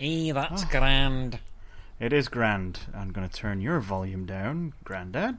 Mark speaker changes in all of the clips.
Speaker 1: Eh, that's grand.
Speaker 2: It is grand. I'm going to turn your volume down, Grandad.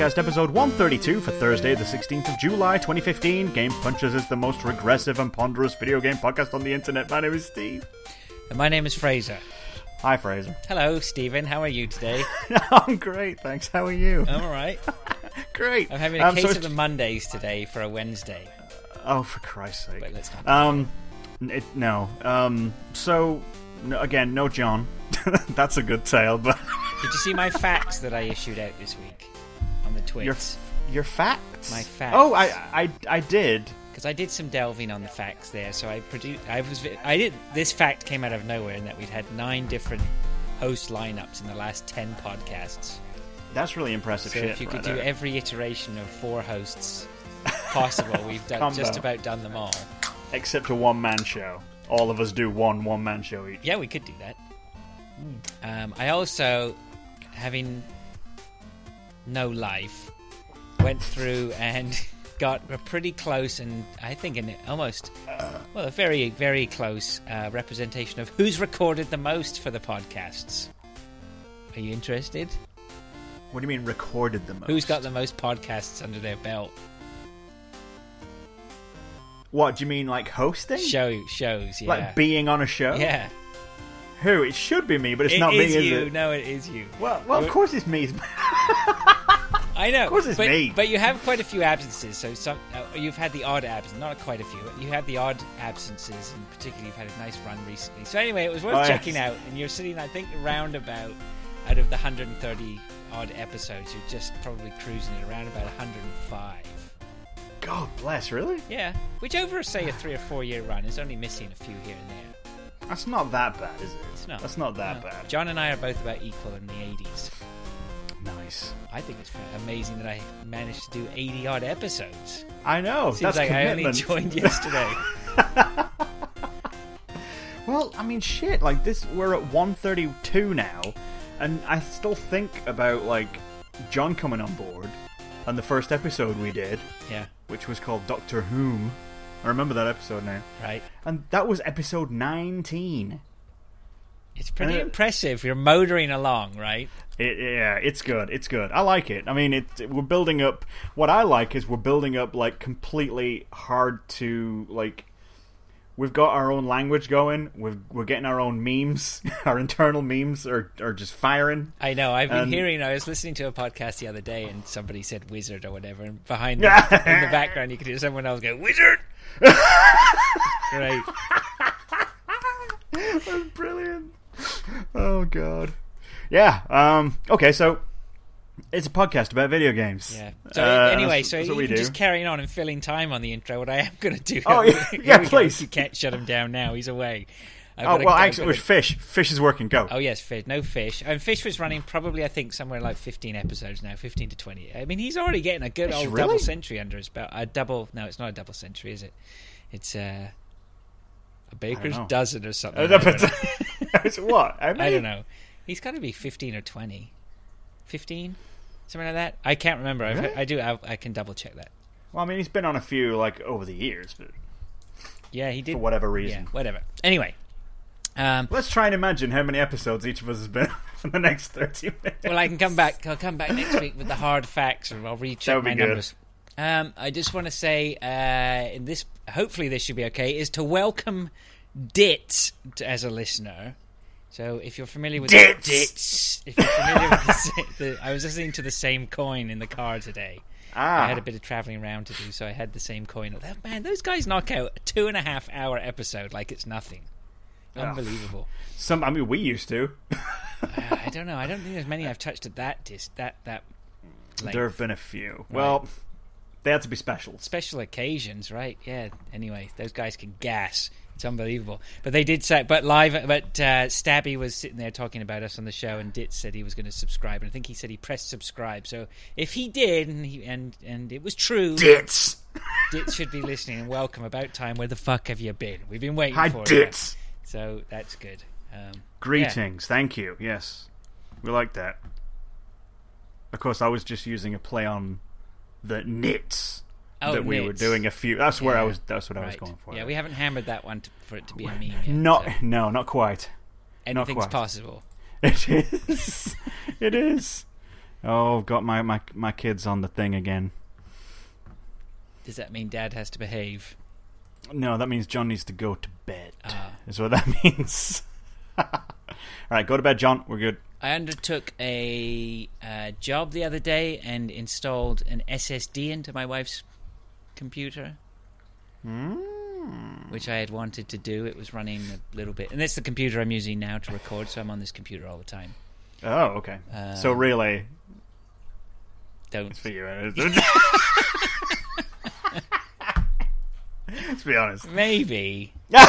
Speaker 2: Podcast, episode 132 for Thursday, the 16th of July, 2015. Game Punches is the most regressive and ponderous video game podcast on the internet. My name is Steve.
Speaker 1: And my name is Fraser.
Speaker 2: Hi, Fraser.
Speaker 1: Hello, Stephen. How are you today?
Speaker 2: I'm great, thanks. How are you?
Speaker 1: I'm all right.
Speaker 2: great.
Speaker 1: I'm having a
Speaker 2: Um,
Speaker 1: case
Speaker 2: so
Speaker 1: of the Mondays today for a Wednesday.
Speaker 2: Oh, for Christ's sake.
Speaker 1: But let's not.
Speaker 2: Um, it, no. Um, so, no, again, no John. That's a good tale, but
Speaker 1: Did you see my facts that I issued out this week on the
Speaker 2: your your facts.
Speaker 1: My facts.
Speaker 2: Oh, I I I did.
Speaker 1: Because I did some delving on the facts there. So I produced. I was. I did. This fact came out of nowhere in that we'd had nine different host lineups in the last ten podcasts.
Speaker 2: That's really impressive
Speaker 1: So
Speaker 2: shit.
Speaker 1: if you
Speaker 2: right
Speaker 1: could do
Speaker 2: there.
Speaker 1: every iteration of four hosts possible, we've done just about done them all.
Speaker 2: except a one man show. All of us do one one man show each.
Speaker 1: Yeah, we could do that. Um, I also, having no life, went through and got a pretty close and I think an almost, well, a very, very close uh, representation of who's recorded the most for the podcasts. Are you interested?
Speaker 2: What do you mean recorded the most?
Speaker 1: Who's got the most podcasts under their belt?
Speaker 2: What do you mean, like hosting?
Speaker 1: Show shows, yeah.
Speaker 2: Like being on a show?
Speaker 1: yeah.
Speaker 2: Who? It should be me, but it's
Speaker 1: It
Speaker 2: not
Speaker 1: is
Speaker 2: me,
Speaker 1: you.
Speaker 2: is it?
Speaker 1: No, it is you.
Speaker 2: Well, well, of
Speaker 1: You're-
Speaker 2: course it's me.
Speaker 1: I know.
Speaker 2: Of course it's
Speaker 1: but,
Speaker 2: me.
Speaker 1: But you have quite a few absences. So some uh, you've had the odd absence, not quite a few. You had the odd absences, and particularly you've had a nice run recently. So anyway, it was worth
Speaker 2: Oh, yes.
Speaker 1: checking out. And you're sitting, I think, around about out of the 130 odd episodes, you're just probably cruising at around about 105.
Speaker 2: God bless, really?
Speaker 1: Yeah, which over say a three or four year run is only missing a few here and there.
Speaker 2: That's not that bad, is it?
Speaker 1: It's not.
Speaker 2: That's not that
Speaker 1: No.
Speaker 2: bad.
Speaker 1: John and I are both about equal in the 80s.
Speaker 2: Nice.
Speaker 1: I think it's amazing that I managed to do 80 odd episodes.
Speaker 2: I know.
Speaker 1: Seems
Speaker 2: that's
Speaker 1: like I only joined yesterday.
Speaker 2: Well, I mean, shit. Like this, we're at 132 now, and I still think about like John coming on board, and the first episode we did,
Speaker 1: yeah,
Speaker 2: which was called Doctor Whom. I remember that episode now,
Speaker 1: right.
Speaker 2: and that was episode 19.
Speaker 1: It's pretty impressive. You're motoring along, right?
Speaker 2: It, yeah, it's good. It's good. I like it. I mean, it. We're building up. What I like is we're building up like completely hard to like. We've got our own language going. We've, we're getting our own memes. Our internal memes are, are just firing.
Speaker 1: I know. I've been
Speaker 2: And-
Speaker 1: hearing. I was listening to a podcast the other day, and somebody said "wizard" or whatever, and behind the, in the background, you could hear someone else go "wizard." Great.
Speaker 2: That's brilliant. Oh god. Yeah. Um. Okay. So it's a podcast about video games.
Speaker 1: Yeah. So
Speaker 2: Uh,
Speaker 1: anyway, so you just carrying on and filling time on the intro. What I am going to do.
Speaker 2: Oh, yeah, yeah,
Speaker 1: go.
Speaker 2: please.
Speaker 1: You can't shut him down now. He's away. I've
Speaker 2: Oh well,
Speaker 1: I've
Speaker 2: actually, it
Speaker 1: gotta-
Speaker 2: was fish. Fish is working. Go.
Speaker 1: Oh yes, fish. No fish. And fish was running probably I think somewhere like fifteen episodes now, fifteen to twenty. I mean, he's already getting a good
Speaker 2: Fish,
Speaker 1: old
Speaker 2: really?
Speaker 1: double century under his belt. A double? No, it's not a double century, is it? It's uh, a baker's dozen or something.
Speaker 2: Uh,
Speaker 1: I don't know.
Speaker 2: but- it's what? How
Speaker 1: I don't know. He's got to be fifteen or twenty. Fifteen, something like that. I can't remember. I've-
Speaker 2: Really?
Speaker 1: I do. I, I can double check that.
Speaker 2: Well, I mean, he's been on a few like over the years, but
Speaker 1: Yeah, he did.
Speaker 2: for whatever
Speaker 1: yeah,
Speaker 2: reason.
Speaker 1: whatever. Anyway, um,
Speaker 2: Let's try and imagine how many episodes each of us has been for the next thirty minutes.
Speaker 1: well, I can come back. I'll come back next week with the hard facts, and I'll recheck my
Speaker 2: good.
Speaker 1: numbers. Um, I just want to say, uh, in this hopefully this should be okay. Is to welcome Dit as a listener. So if you're familiar with
Speaker 2: Dits.
Speaker 1: Dits, if you're familiar with the, the, I was listening to the same coin in the car today.
Speaker 2: Ah,
Speaker 1: I had a bit of traveling around to do, so I had the same coin. Oh, Man, those guys knock out a two and a half hour episode like it's nothing. Unbelievable.
Speaker 2: some. I mean, we used to.
Speaker 1: Uh, I don't know. I don't think there's many I've touched at that dis- that that length.
Speaker 2: There have been a few. Well, they had to be special,
Speaker 1: special occasions, right? Yeah. Anyway, those guys can gas. It's unbelievable. But they did say, but live, but uh, Stabby was sitting there talking about us on the show, and Dit said he was going to subscribe, and I think he said he pressed subscribe. So if he did, and he, and and it was true,
Speaker 2: Dits.
Speaker 1: Dit should be listening and welcome. About time. Where the fuck have you been? We've been waiting
Speaker 2: Hi,
Speaker 1: for you. So that's good. Um,
Speaker 2: Greetings. Thank you. Yes, we like that. Of course, I was just using a play on the knits
Speaker 1: Oh,
Speaker 2: that we were doing a few. That's where I was. That's what I was going for.
Speaker 1: Yeah, we haven't hammered that one to, for it to be a meme yet.
Speaker 2: Not.
Speaker 1: so
Speaker 2: No, not quite.
Speaker 1: anything's
Speaker 2: quite.
Speaker 1: possible.
Speaker 2: It is. it is. Oh, I've got my, my my kids on the thing again.
Speaker 1: Does that mean Dad has to behave?
Speaker 2: No, that means John needs to go to bed.
Speaker 1: Ah.
Speaker 2: Is what that means. All right, go to bed, John. We're good.
Speaker 1: I undertook a uh, job the other day and installed an SSD into my wife's computer,
Speaker 2: Mm.
Speaker 1: which I had wanted to do. It was running a little bit, and that's the computer I'm using now to record. So I'm on this computer all the time.
Speaker 2: Oh, okay. so
Speaker 1: Um,
Speaker 2: really,
Speaker 1: Don't.
Speaker 2: it's for you. Let's be honest.
Speaker 1: Maybe I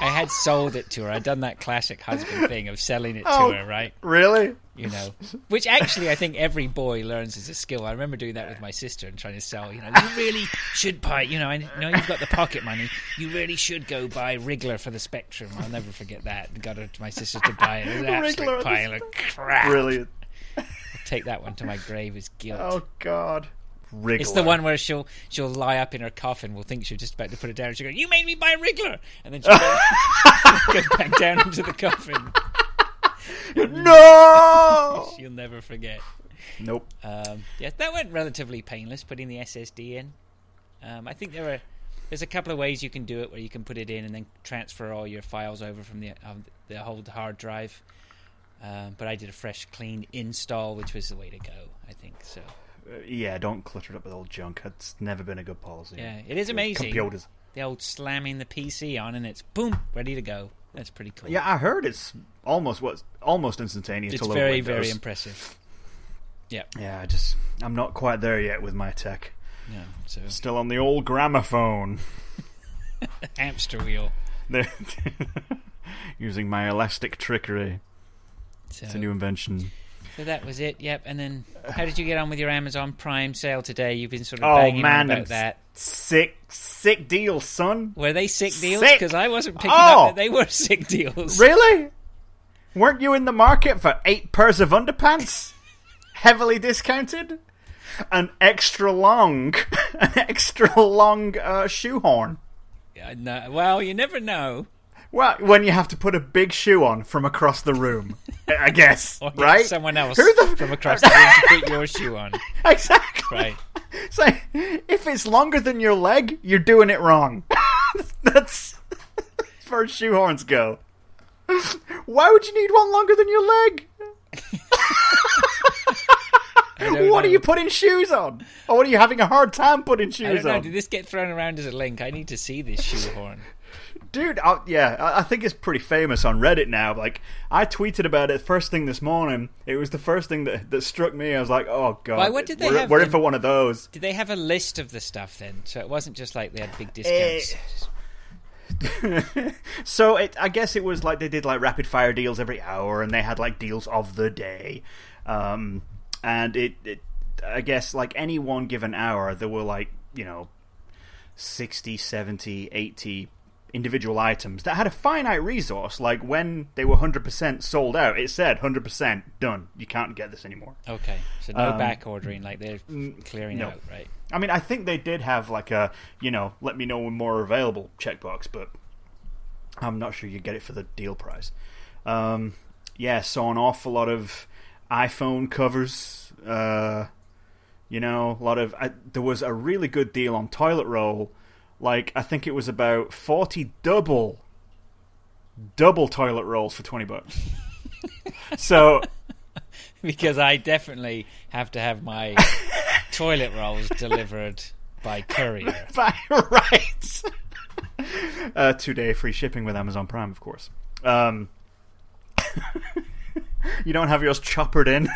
Speaker 1: had sold it to her. I'd done that classic husband thing of selling it to
Speaker 2: Oh.
Speaker 1: her, right?
Speaker 2: Really?
Speaker 1: You know, which actually I think every boy learns as a skill. I remember doing that with my sister and trying to sell. You know, you really should buy. You know, I know you've got the pocket money. You really should go buy Wriggler for the Spectrum. I'll never forget that. Got her, my sister to buy it. It an
Speaker 2: Wriggler
Speaker 1: absolute pile of crap.
Speaker 2: Brilliant.
Speaker 1: I'll Take that one to my grave as guilt.
Speaker 2: Oh God. Wriggler.
Speaker 1: It's the one where she'll she'll lie up in her coffin. We'll think she's just about to put it down. She'll go, "You made me buy Wriggler," and then she'll go, go back down into the coffin.
Speaker 2: No.
Speaker 1: She'll never forget.
Speaker 2: nope.
Speaker 1: Um, yeah, that went relatively painless. Putting the SSD in. Um, I think there are there's a couple of ways you can do it where you can put it in and then transfer all your files over from the um, the whole hard drive. Um, but I did a fresh, clean install, which was the way to go. I think so.
Speaker 2: Uh, yeah, don't clutter it up with old junk. It's never been a good policy.
Speaker 1: Yeah, it is amazing.
Speaker 2: Computers.
Speaker 1: The old slamming the PC on and it's boom, ready to go. That's pretty cool.
Speaker 2: Yeah, I heard it's almost what's almost instantaneous.
Speaker 1: it's very,
Speaker 2: Windows.
Speaker 1: very impressive. Yeah,
Speaker 2: Yeah, I just I'm not quite there yet with my tech.
Speaker 1: yeah. So
Speaker 2: Still on the old gramophone.
Speaker 1: hamster wheel.
Speaker 2: Using my elastic trickery.
Speaker 1: So,
Speaker 2: It's a new invention.
Speaker 1: So that was it. Yep. And then, how did you get on with your Amazon Prime sale today? You've been sort of
Speaker 2: Oh
Speaker 1: banging
Speaker 2: man,
Speaker 1: on about that.
Speaker 2: sick, sick deal, son.
Speaker 1: Were they sick deals? Because I wasn't picking
Speaker 2: Oh.
Speaker 1: up that they were sick deals.
Speaker 2: Really? Weren't you in the market for eight pairs of underpants? Heavily discounted? An extra long, an extra long uh, shoehorn.
Speaker 1: Yeah, no, well, you never know.
Speaker 2: Well, when you have to put a big shoe on from across the room, I I guess,
Speaker 1: Or get
Speaker 2: right?
Speaker 1: someone else
Speaker 2: Who the-
Speaker 1: from across the room to put your shoe on.
Speaker 2: Exactly.
Speaker 1: Right.
Speaker 2: So, if it's longer than your leg, you're doing it wrong. That's as far as shoehorns go. Why would you need one longer than your leg? What
Speaker 1: know.
Speaker 2: are you putting shoes on? Or what are you having a hard time putting
Speaker 1: I
Speaker 2: shoes
Speaker 1: don't know.
Speaker 2: on?
Speaker 1: Did this get thrown around as a link? I need to see this shoehorn.
Speaker 2: Dude, I, yeah, I, think it's pretty famous on Reddit now. Like, I tweeted about it first thing this morning. It was the first thing that, that struck me. I was like, oh, God.
Speaker 1: Why, what did they
Speaker 2: we're,
Speaker 1: have
Speaker 2: We're in for one of those.
Speaker 1: Did they have a list of the stuff then? So it wasn't just like they had big
Speaker 2: Eh,
Speaker 1: discounts.
Speaker 2: so it, I guess it was like they did like rapid fire deals every hour, and they had like deals of the day. Um, and it, it, I guess like any one given hour, there were like you know 60, 70, 80 individual items that had a finite resource. Like when they were hundred percent sold out, it said hundred percent done. You can't get this anymore.
Speaker 1: Okay, so no
Speaker 2: Um,
Speaker 1: back ordering, like they're clearing
Speaker 2: no.
Speaker 1: out, right?
Speaker 2: I mean, I think they did have like a, you know, let me know when more available checkbox, but I'm not sure you get it for the deal price. Um, yeah, saw an awful lot of iPhone covers. Uh, you know, a lot of. I, there was a really good deal on toilet roll. Like, I think it was about 40 double, double toilet rolls for 20 bucks. so,
Speaker 1: because I definitely have to have my toilet rolls delivered by courier.
Speaker 2: By- right. uh, two day free shipping with Amazon Prime, of course. Um, you don't have yours choppered in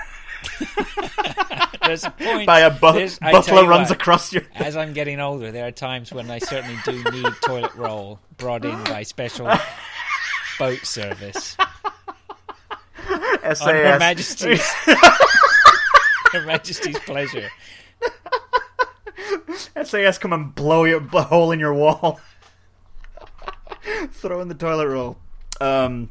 Speaker 1: There's a point
Speaker 2: by a bu- butler runs
Speaker 1: what,
Speaker 2: across your.
Speaker 1: As I'm getting older, there are times when I certainly do need toilet roll brought in by special boat service
Speaker 2: SAS.
Speaker 1: on Her Majesty's Her Majesty's pleasure.
Speaker 2: SAS come and blow you a hole in your wall. Throw in the toilet roll. Um,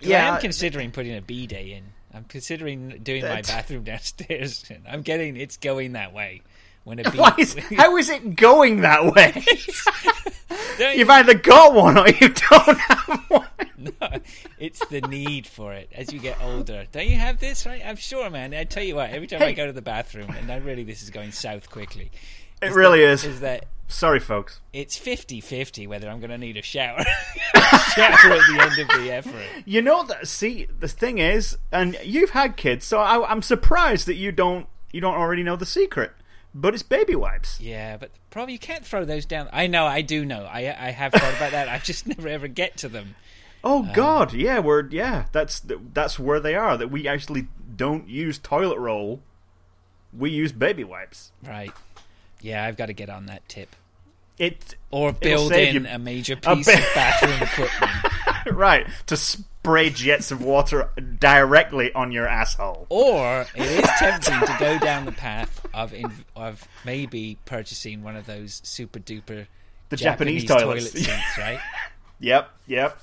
Speaker 1: Yeah,
Speaker 2: yeah,
Speaker 1: I'm considering putting a B day in. I'm considering doing my bathroom downstairs. I'm getting it's going that way. When a
Speaker 2: why is, how is it going that way? You've either got one or you don't have one.
Speaker 1: No, it's the need for it as you get older. Don't you have this, right? I'm sure, man. I tell you what, every time I go to the bathroom, and now really this is going south quickly,
Speaker 2: It really is.
Speaker 1: is that
Speaker 2: Sorry, folks.
Speaker 1: it's 50-50 whether I'm going to need a shower. shower at the end of the effort.
Speaker 2: You know that. See, the thing is, and you've had kids, so I, I'm surprised that you don't you don't already know the secret. But it's baby wipes.
Speaker 1: Yeah, but probably you can't throw those down. I know, I do know. I I have thought about that. I just never ever get to them.
Speaker 2: Oh
Speaker 1: Um,
Speaker 2: God, yeah, we're yeah. That's that's where they are. That we actually don't use toilet roll. We use baby wipes.
Speaker 1: Right. Yeah, I've got to get on that tip.
Speaker 2: It
Speaker 1: Or build in
Speaker 2: you
Speaker 1: a major
Speaker 2: a
Speaker 1: piece of bathroom equipment.
Speaker 2: right to spray jets of water directly on your asshole.
Speaker 1: Or it is tempting to go down the path of in, of maybe purchasing one of those super duper
Speaker 2: The Japanese,
Speaker 1: toilet
Speaker 2: toilets.
Speaker 1: seats, right?
Speaker 2: Yep, yep.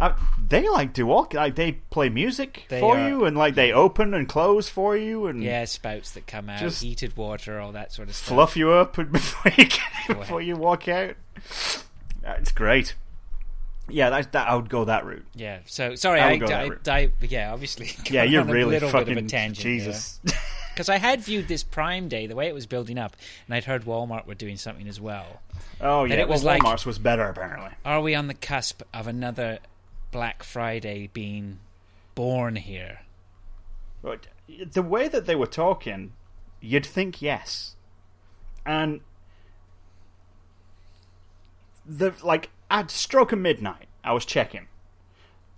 Speaker 2: Uh, they like do all like they play music
Speaker 1: They
Speaker 2: for
Speaker 1: are-
Speaker 2: you, and like they open and close for you, and
Speaker 1: Yeah, spouts that come out, heated water, all that sort of stuff.
Speaker 2: fluff you up before you get, before you walk out. It's great. Yeah, that, that I would go that route.
Speaker 1: Yeah. So sorry,
Speaker 2: I
Speaker 1: I,
Speaker 2: would go that
Speaker 1: I. I, yeah, obviously.
Speaker 2: Yeah, you're
Speaker 1: a
Speaker 2: really
Speaker 1: little
Speaker 2: fucking
Speaker 1: bit of a tangent
Speaker 2: Jesus.
Speaker 1: Because I had viewed this Prime Day the way it was building up, and I'd heard Walmart were doing something as well.
Speaker 2: oh yeah,
Speaker 1: it was
Speaker 2: well,
Speaker 1: like-
Speaker 2: Walmart's was better apparently.
Speaker 1: Are we on the cusp of another Black Friday being born here?
Speaker 2: But the way that they were talking, you'd think yes, and the like at stroke of midnight, I was checking,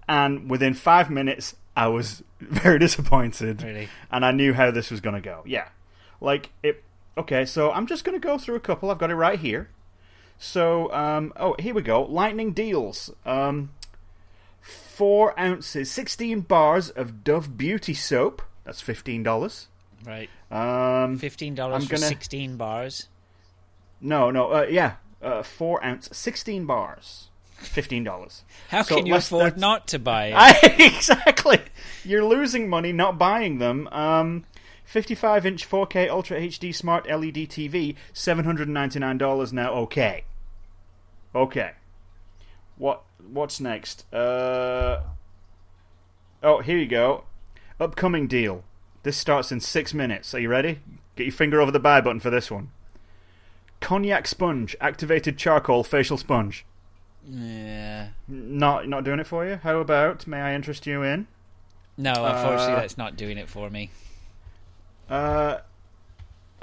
Speaker 2: and within five minutes, I was very disappointed,
Speaker 1: Really?
Speaker 2: and I knew how this was going to go. Yeah, like it. Okay, so I'm just going to go through a couple. I've got it right here. So, um, oh, here we go. Lightning deals. Um, four ounces, 16 bars of Dove Beauty soap. That's $15.
Speaker 1: Right.
Speaker 2: Um,
Speaker 1: Fifteen dollars for
Speaker 2: gonna-
Speaker 1: sixteen bars.
Speaker 2: no, no, uh, yeah. Uh, four ounce, 16 bars. $15.
Speaker 1: How
Speaker 2: So
Speaker 1: can you afford
Speaker 2: that's-
Speaker 1: not to buy it?
Speaker 2: I, exactly. You're losing money not buying them. Um, 55 inch 4K Ultra HD Smart LED TV, $799 now. Okay. Okay. What What's next? Uh, oh, here you go. Upcoming deal. This starts in six minutes. Are you ready? Get your finger over the buy button for this one. Konjac sponge, activated charcoal facial sponge.
Speaker 1: yeah.
Speaker 2: Not not doing it for you. How about may I interest you in?
Speaker 1: No, unfortunately,
Speaker 2: Uh,
Speaker 1: that's not doing it for me.
Speaker 2: Uh,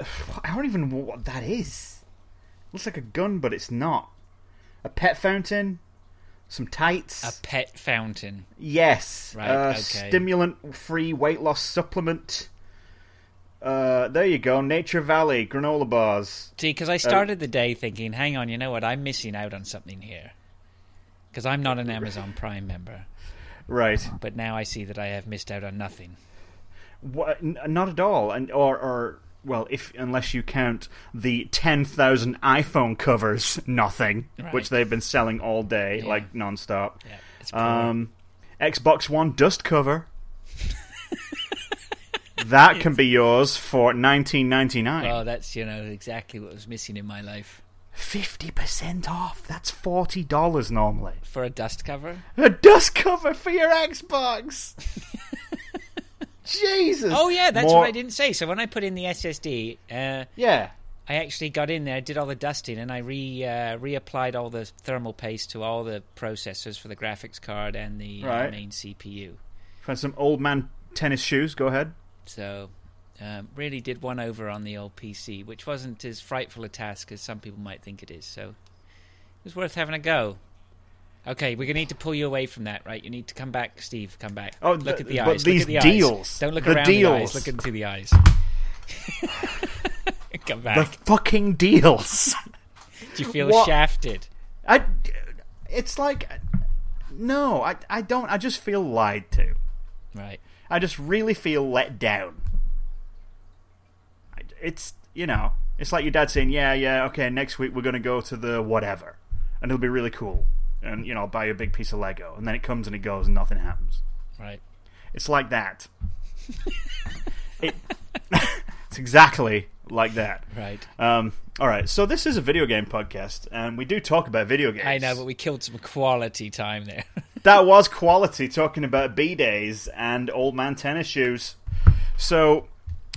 Speaker 2: I don't even know what that is. Looks like a gun, but it's not. A pet fountain, some tights.
Speaker 1: A pet fountain.
Speaker 2: yes.
Speaker 1: Right,
Speaker 2: Uh,
Speaker 1: okay.
Speaker 2: Stimulant-free weight loss supplement. Uh, there you go. Nature Valley granola bars.
Speaker 1: See, because I started the day thinking, hang on, you know what? I'm missing out on something here. Because I'm not an Amazon Prime member.
Speaker 2: Right.
Speaker 1: But now I see that I have missed out on nothing.
Speaker 2: What, n- not at all. And or or well, if unless you count the ten thousand iPhone covers, nothing,
Speaker 1: Right.
Speaker 2: which they've been selling all day,
Speaker 1: Yeah.
Speaker 2: like nonstop.
Speaker 1: Yeah.
Speaker 2: Um, Xbox One dust cover. that can be yours for nineteen ninety nine.
Speaker 1: that's, you know, exactly what was missing in my life.
Speaker 2: Fifty percent off. That's forty dollars normally.
Speaker 1: For a dust cover?
Speaker 2: A dust cover for your Xbox. Jesus.
Speaker 1: Oh, yeah, that's
Speaker 2: More-
Speaker 1: what I didn't say. So when I put in the SSD, uh,
Speaker 2: Yeah.
Speaker 1: I actually got in there, did all the dusting, and I re uh, reapplied all the thermal paste to all the processors for the graphics card and the uh,
Speaker 2: Right.
Speaker 1: main CPU.
Speaker 2: From some old man tennis shoes. Go ahead.
Speaker 1: So, um, really did one over on the old PC, which wasn't as frightful a task as some people might think it is. So, it was worth having a go. Okay, we're gonna need to pull you away from that, right? You need to come back, Steve. Come back.
Speaker 2: Oh,
Speaker 1: look
Speaker 2: th-
Speaker 1: at the
Speaker 2: but
Speaker 1: eyes.
Speaker 2: these
Speaker 1: the
Speaker 2: deals.
Speaker 1: Eyes. Don't look
Speaker 2: The
Speaker 1: around the
Speaker 2: deals.
Speaker 1: eyes. Look into the eyes. come back.
Speaker 2: The fucking deals.
Speaker 1: Do you feel
Speaker 2: what-
Speaker 1: shafted?
Speaker 2: I. It's like, no, I. I don't. I just feel lied to.
Speaker 1: Right.
Speaker 2: I just really feel let down. It's you know, it's like your dad saying, "Yeah, yeah, okay, next week we're gonna go to the whatever, and it'll be really cool, and you know, I'll buy you a big piece of Lego." And then it comes and it goes, and nothing happens.
Speaker 1: Right.
Speaker 2: It's like that. it, it's exactly like that.
Speaker 1: Right.
Speaker 2: Um, all right, so this is a video game podcast, and we do talk about video games.
Speaker 1: I know, but we killed some quality time there.
Speaker 2: that was quality talking about B days and old man tennis shoes. So,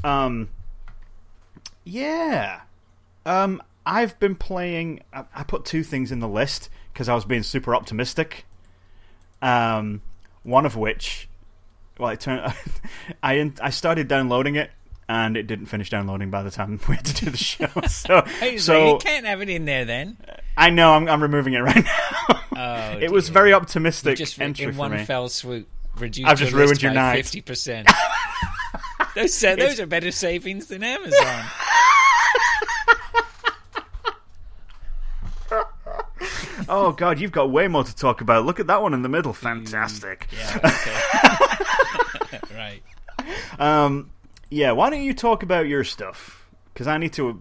Speaker 2: um, yeah, um, I've been playing. I, I put two things in the list because I was being super optimistic. Um, one of which, well, it turned. I I started downloading it. And it didn't finish downloading by the time we had to do the show. So,
Speaker 1: so you can't have it in there then.
Speaker 2: I know I'm, I'm removing it right now.
Speaker 1: Oh,
Speaker 2: it was very optimistic
Speaker 1: just
Speaker 2: entry
Speaker 1: in
Speaker 2: for
Speaker 1: one
Speaker 2: me.
Speaker 1: fell swoop reduced
Speaker 2: I've just ruined your night.
Speaker 1: fifty percent. those those are better savings than Amazon.
Speaker 2: Oh god, you've got way more to talk about. Look at that one in the middle. Fantastic.
Speaker 1: Yeah. Okay. right.
Speaker 2: Um, yeah. Why don't you talk about your stuff? Because I need to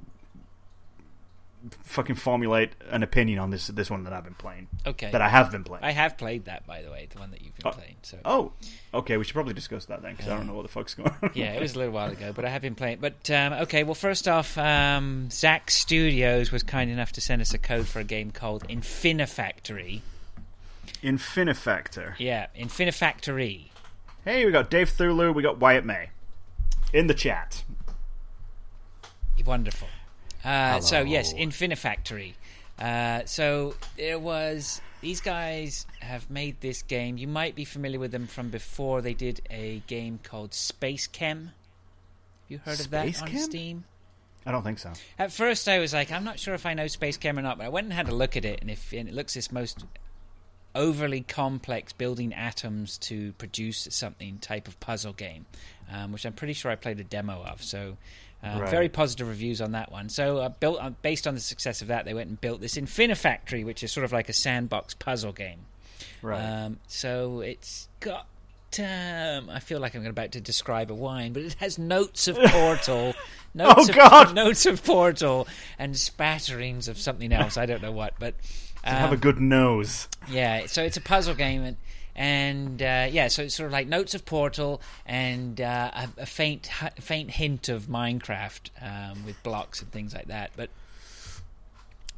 Speaker 2: fucking formulate an opinion on this this one that I've been playing.
Speaker 1: Okay.
Speaker 2: That I have been playing.
Speaker 1: I have played that, by the way, the one that you've been playing. So
Speaker 2: Oh, okay. We should probably discuss that then, because I don't know what the fuck's going on.
Speaker 1: yeah, it was a little while ago, but I have been playing. But um, okay, well, first off, um, Zack Studios was kind enough to send us a code for a game called Infinifactory.
Speaker 2: Infinifactor.
Speaker 1: Yeah, Infinifactory.
Speaker 2: Hey, we got Dave Thulu. We got Wyatt May in the chat.
Speaker 1: Wonderful. Uh, so yes, Infinifactory. Uh, so there was these guys have made this game. You might be familiar with them from before. They did a game called SpaceChem. Have you heard of that on
Speaker 2: Chem?
Speaker 1: Steam?
Speaker 2: I don't think so.
Speaker 1: At first, I was like, I'm not sure if I know SpaceChem or not, but I went and had a look at it, and if and it looks this most overly complex building atoms to produce something type of puzzle game, um, which I'm pretty sure I played a demo of. So. Um,
Speaker 2: Right.
Speaker 1: Very positive reviews on that one. So, uh, built uh, based on the success of that, they went and built this Infinifactory, which is sort of like a sandbox puzzle game.
Speaker 2: Right.
Speaker 1: Um, so it's got. Um, I feel like I'm about to describe a wine, but it has notes of Portal, notes
Speaker 2: Oh,
Speaker 1: of,
Speaker 2: God!
Speaker 1: notes of Portal, and spatterings of something else. I don't know what, but um,
Speaker 2: have a good nose.
Speaker 1: yeah. So it's a puzzle game, and, and uh, yeah, so it's sort of like notes of Portal and uh, a, a faint faint hint of Minecraft um, with blocks and things like that. But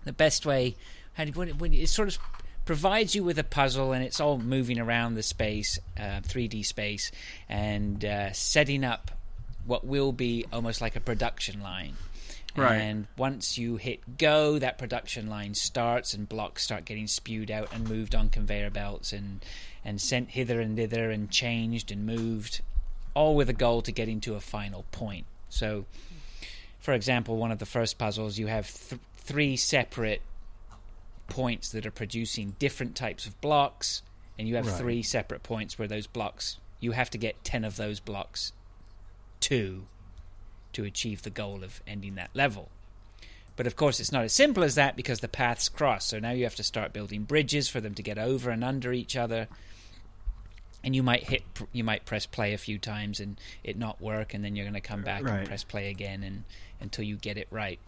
Speaker 1: the best way, how do you, when, it- when it sort of provides you with a puzzle and it's all moving around the space, uh, 3D space, and uh, setting up what will be almost like a production line.
Speaker 2: Right.
Speaker 1: And once you hit go, that production line starts, and blocks start getting spewed out and moved on conveyor belts and and sent hither and thither and changed and moved, all with a goal to getting to a final point. So, for example, one of the first puzzles, you have th- three separate points that are producing different types of blocks, and you have
Speaker 2: Right.
Speaker 1: three separate points where those blocks you have to get ten of those blocks to to achieve the goal of ending that level. But of course, it's not as simple as that because the paths cross. So now you have to start building bridges for them to get over and under each other. And you might hit, you might press play a few times and it not work, and then you're going to come back
Speaker 2: Right.
Speaker 1: and press play again, and until you get it right.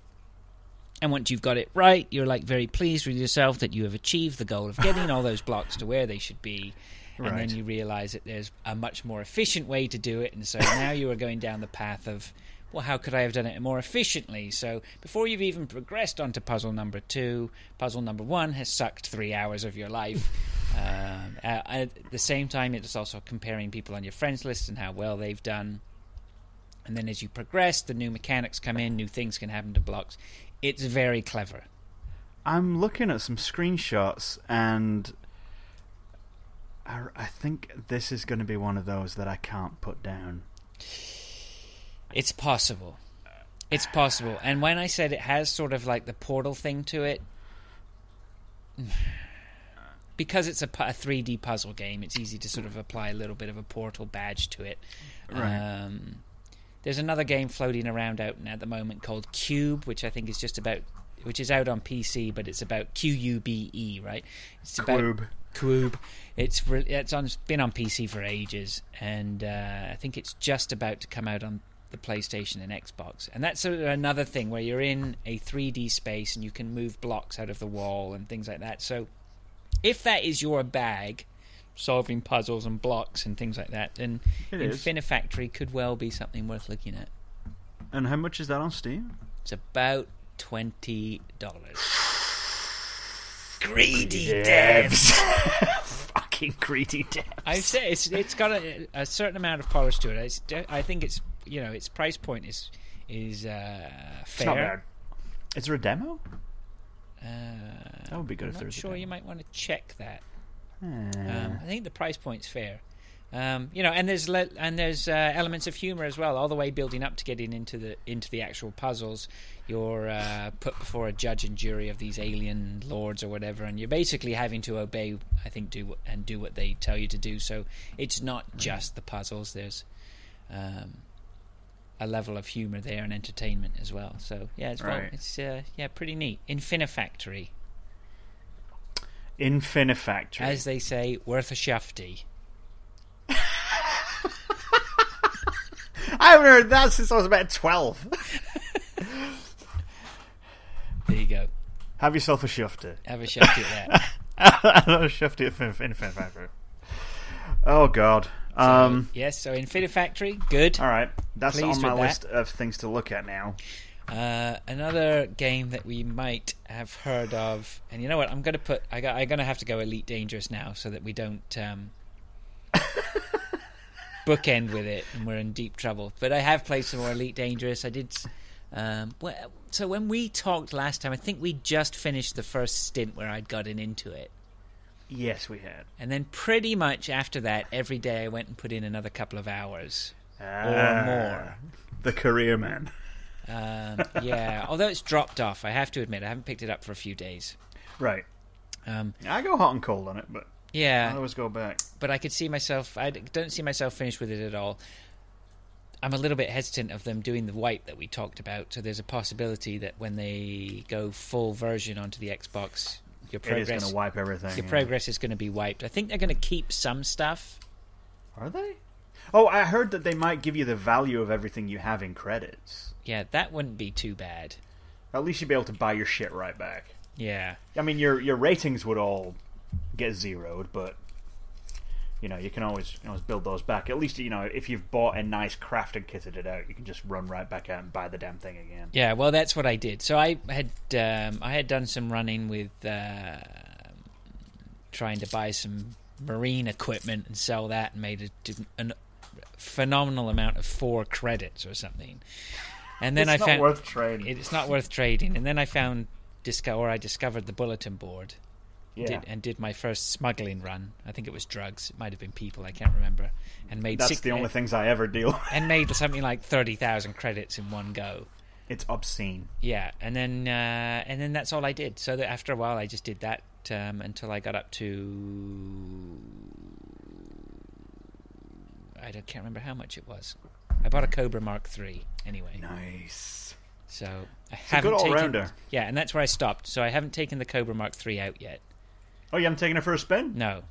Speaker 1: And once you've got it right, you're like very pleased with yourself that you have achieved the goal of getting all those blocks to where they should be. And
Speaker 2: Right.
Speaker 1: then you realize that there's a much more efficient way to do it. And so now you are going down the path of, well, how could I have done it more efficiently? So before you've even progressed onto puzzle number two, puzzle number one has sucked three hours of your life. Um, at the same time, it's also comparing people on your friends list and how well they've done. And then as you progress, the new mechanics come in, new things can happen to blocks. It's very clever.
Speaker 2: I'm looking at some screenshots and I, I think this is going to be one of those that I can't put down.
Speaker 1: It's possible. It's possible. And when I said it has sort of like the portal thing to it, because it's a, a 3D puzzle game, it's easy to sort of apply a little bit of a portal badge to it.
Speaker 2: Right.
Speaker 1: Um, there's another game floating around out at the moment called Cube, which I think is just about, which is out on PC, but it's about Q U B E, right? It's about
Speaker 2: Quoob.
Speaker 1: Cube. It's re- it's on it's been on PC for ages, and uh, I think it's just about to come out on the PlayStation and Xbox. And that's sort of another thing where you're in a 3D space and you can move blocks out of the wall and things like that. So if that is your bag, solving puzzles and blocks and things like that, then
Speaker 2: It is.
Speaker 1: Infinifactory could well be something worth looking at.
Speaker 2: And how much is that on Steam?
Speaker 1: It's about twenty dollars. Greedy
Speaker 2: Devs. Fucking greedy devs.
Speaker 1: I say it's it's got a, a certain amount of polish to it. It's, de- I think it's you know its price point is is uh,
Speaker 2: It's
Speaker 1: fair.
Speaker 2: Is there a demo?
Speaker 1: Uh,
Speaker 2: That would be good
Speaker 1: I'm
Speaker 2: if
Speaker 1: not
Speaker 2: there was
Speaker 1: sure. You might want to check that.
Speaker 2: Hmm.
Speaker 1: Um, I think the price point's fair. Um, you know, and there's le- and there's uh, elements of humor as well, all the way building up to getting into the into the actual puzzles. You're uh, put before a judge and jury of these alien lords or whatever, and you're basically having to obey. I think do and do what they tell you to do. So it's not just the puzzles. There's um, a level of humor there and entertainment as well. So yeah, it's well, it's uh, yeah pretty neat. Infinifactory,
Speaker 2: Infinifactory.
Speaker 1: as they say, worth a shufty.
Speaker 2: I haven't heard that since I was about 12.
Speaker 1: There you go.
Speaker 2: Have yourself a shufty.
Speaker 1: Have a shufty at that.
Speaker 2: a shufty at Infin- Infinifactory. Oh, God. Um,
Speaker 1: yes, so Infinifactory, good.
Speaker 2: all right. That's
Speaker 1: Pleased
Speaker 2: on my
Speaker 1: with that.
Speaker 2: list of things to look at now.
Speaker 1: Uh, another game that we might have heard of, and you know what? I'm going to put. I got, I'm going to have to go Elite Dangerous now, so that we don't um, bookend with it, and we're in deep trouble. But I have played some more Elite Dangerous. I did. Um, well, so when we talked last time, I think we just finished the first stint where I'd gotten into it.
Speaker 2: Yes, we had.
Speaker 1: And then pretty much after that, every day I went and put in another couple of hours.
Speaker 2: Ah,
Speaker 1: more.
Speaker 2: The career man.
Speaker 1: Um, yeah, although it's dropped off, I have to admit, I haven't picked it up for a few days.
Speaker 2: Right.
Speaker 1: Um,
Speaker 2: I go hot and cold on it, but
Speaker 1: yeah, I
Speaker 2: always go back.
Speaker 1: but I could see myself, I don't see myself finished with it at all. I'm a little bit hesitant of them doing the wipe that we talked about, so there's a possibility that when they go full version onto the Xbox, your
Speaker 2: It is going
Speaker 1: progress,
Speaker 2: to wipe everything.
Speaker 1: your
Speaker 2: yeah.
Speaker 1: progress is going to be wiped. I think they're going to keep some stuff.
Speaker 2: Are they? Oh, I heard that they might give you the value of everything you have in credits.
Speaker 1: Yeah, that wouldn't be too bad.
Speaker 2: At least you'd be able to buy your shit right back.
Speaker 1: Yeah.
Speaker 2: I mean, your your ratings would all get zeroed, but you know you can always you can always build those back. At least you know if you've bought a nice craft and kitted it out, you can just run right back out and buy the damn thing again.
Speaker 1: Yeah, well, that's what I did. So I had um, I had done some running with uh, trying to buy some marine equipment and sell that, and made a, phenomenal amount of four credits or something. And then
Speaker 2: it's
Speaker 1: I
Speaker 2: not
Speaker 1: found
Speaker 2: worth trading.
Speaker 1: it's not worth trading. And then I found disco, or I discovered the bulletin board.
Speaker 2: Yeah,
Speaker 1: Did, and did my first smuggling run. I think it was drugs. It might have been people. I can't remember. And made
Speaker 2: that's
Speaker 1: six,
Speaker 2: the only things I ever deal.
Speaker 1: and made something like thirty thousand credits in one go.
Speaker 2: it's obscene.
Speaker 1: Yeah, and then uh, and then that's all I did. So that after a while, I just did that um, until I got up to I don't, can't remember how much it was. I bought a Cobra Mark III anyway,
Speaker 2: Nice.
Speaker 1: so I
Speaker 2: a
Speaker 1: haven't
Speaker 2: good
Speaker 1: taken.
Speaker 2: all-rounder.
Speaker 1: Yeah, and that's where I stopped. So I haven't taken the Cobra Mark III out yet.
Speaker 2: Oh, you haven't taken it for a spin?
Speaker 1: No,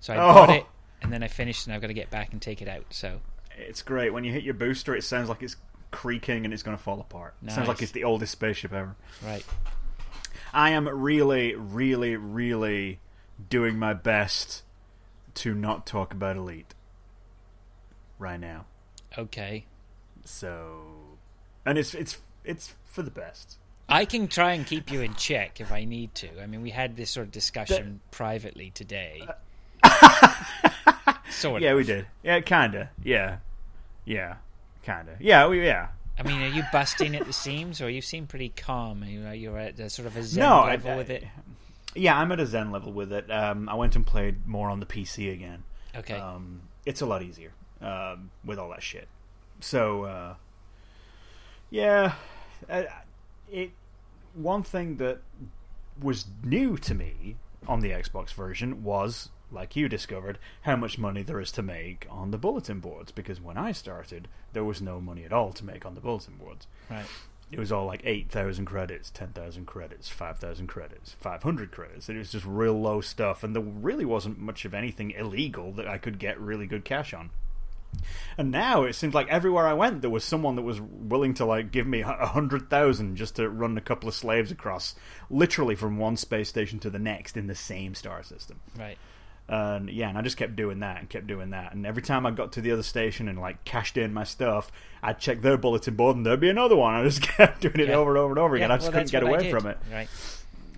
Speaker 1: so I
Speaker 2: Oh.
Speaker 1: bought it and then I finished, and I've got to get back and take it out. So
Speaker 2: It's great. When you hit your booster, it sounds like it's creaking and it's going to fall apart. It sounds like it's the oldest spaceship ever.
Speaker 1: right,
Speaker 2: I am really, really, really doing my best to not talk about Elite right now.
Speaker 1: okay.
Speaker 2: So, and it's it's it's for the best.
Speaker 1: I can try and keep you in check if I need to. I mean, we had this sort of discussion privately today. sort
Speaker 2: Yeah,
Speaker 1: of.
Speaker 2: we did. Yeah, kinda. Yeah, yeah, kinda. Yeah, we yeah.
Speaker 1: I mean, are you busting at the seams, or you seem pretty calm? You you're at a sort of a zen
Speaker 2: No, I,
Speaker 1: level with it.
Speaker 2: yeah, I'm at a zen level with it. Um, I went and played more on the PC again.
Speaker 1: Okay.
Speaker 2: Um, it's a lot easier um, with all that shit. So, uh, yeah, uh, it. One thing that was new to me on the Xbox version was, like you discovered, how much money there is to make on the bulletin boards. Because when I started, there was no money at all to make on the bulletin boards.
Speaker 1: right.
Speaker 2: It was all like eight thousand credits, ten thousand credits, five thousand credits, five hundred credits. It was just real low stuff, and there really wasn't much of anything illegal that I could get really good cash on. And now it seems like everywhere I went, there was someone that was willing to like give me a hundred thousand just to run a couple of slaves across, literally from one space station to the next in the same star system.
Speaker 1: Right.
Speaker 2: And yeah, and I just kept doing that and kept doing that. And every time I got to the other station and like cashed in my stuff, I'd check their bulletin board and there'd be another one. I just kept doing it
Speaker 1: Yeah.
Speaker 2: over and over and over again.
Speaker 1: Yeah,
Speaker 2: I just
Speaker 1: well,
Speaker 2: couldn't get away from it.
Speaker 1: Right.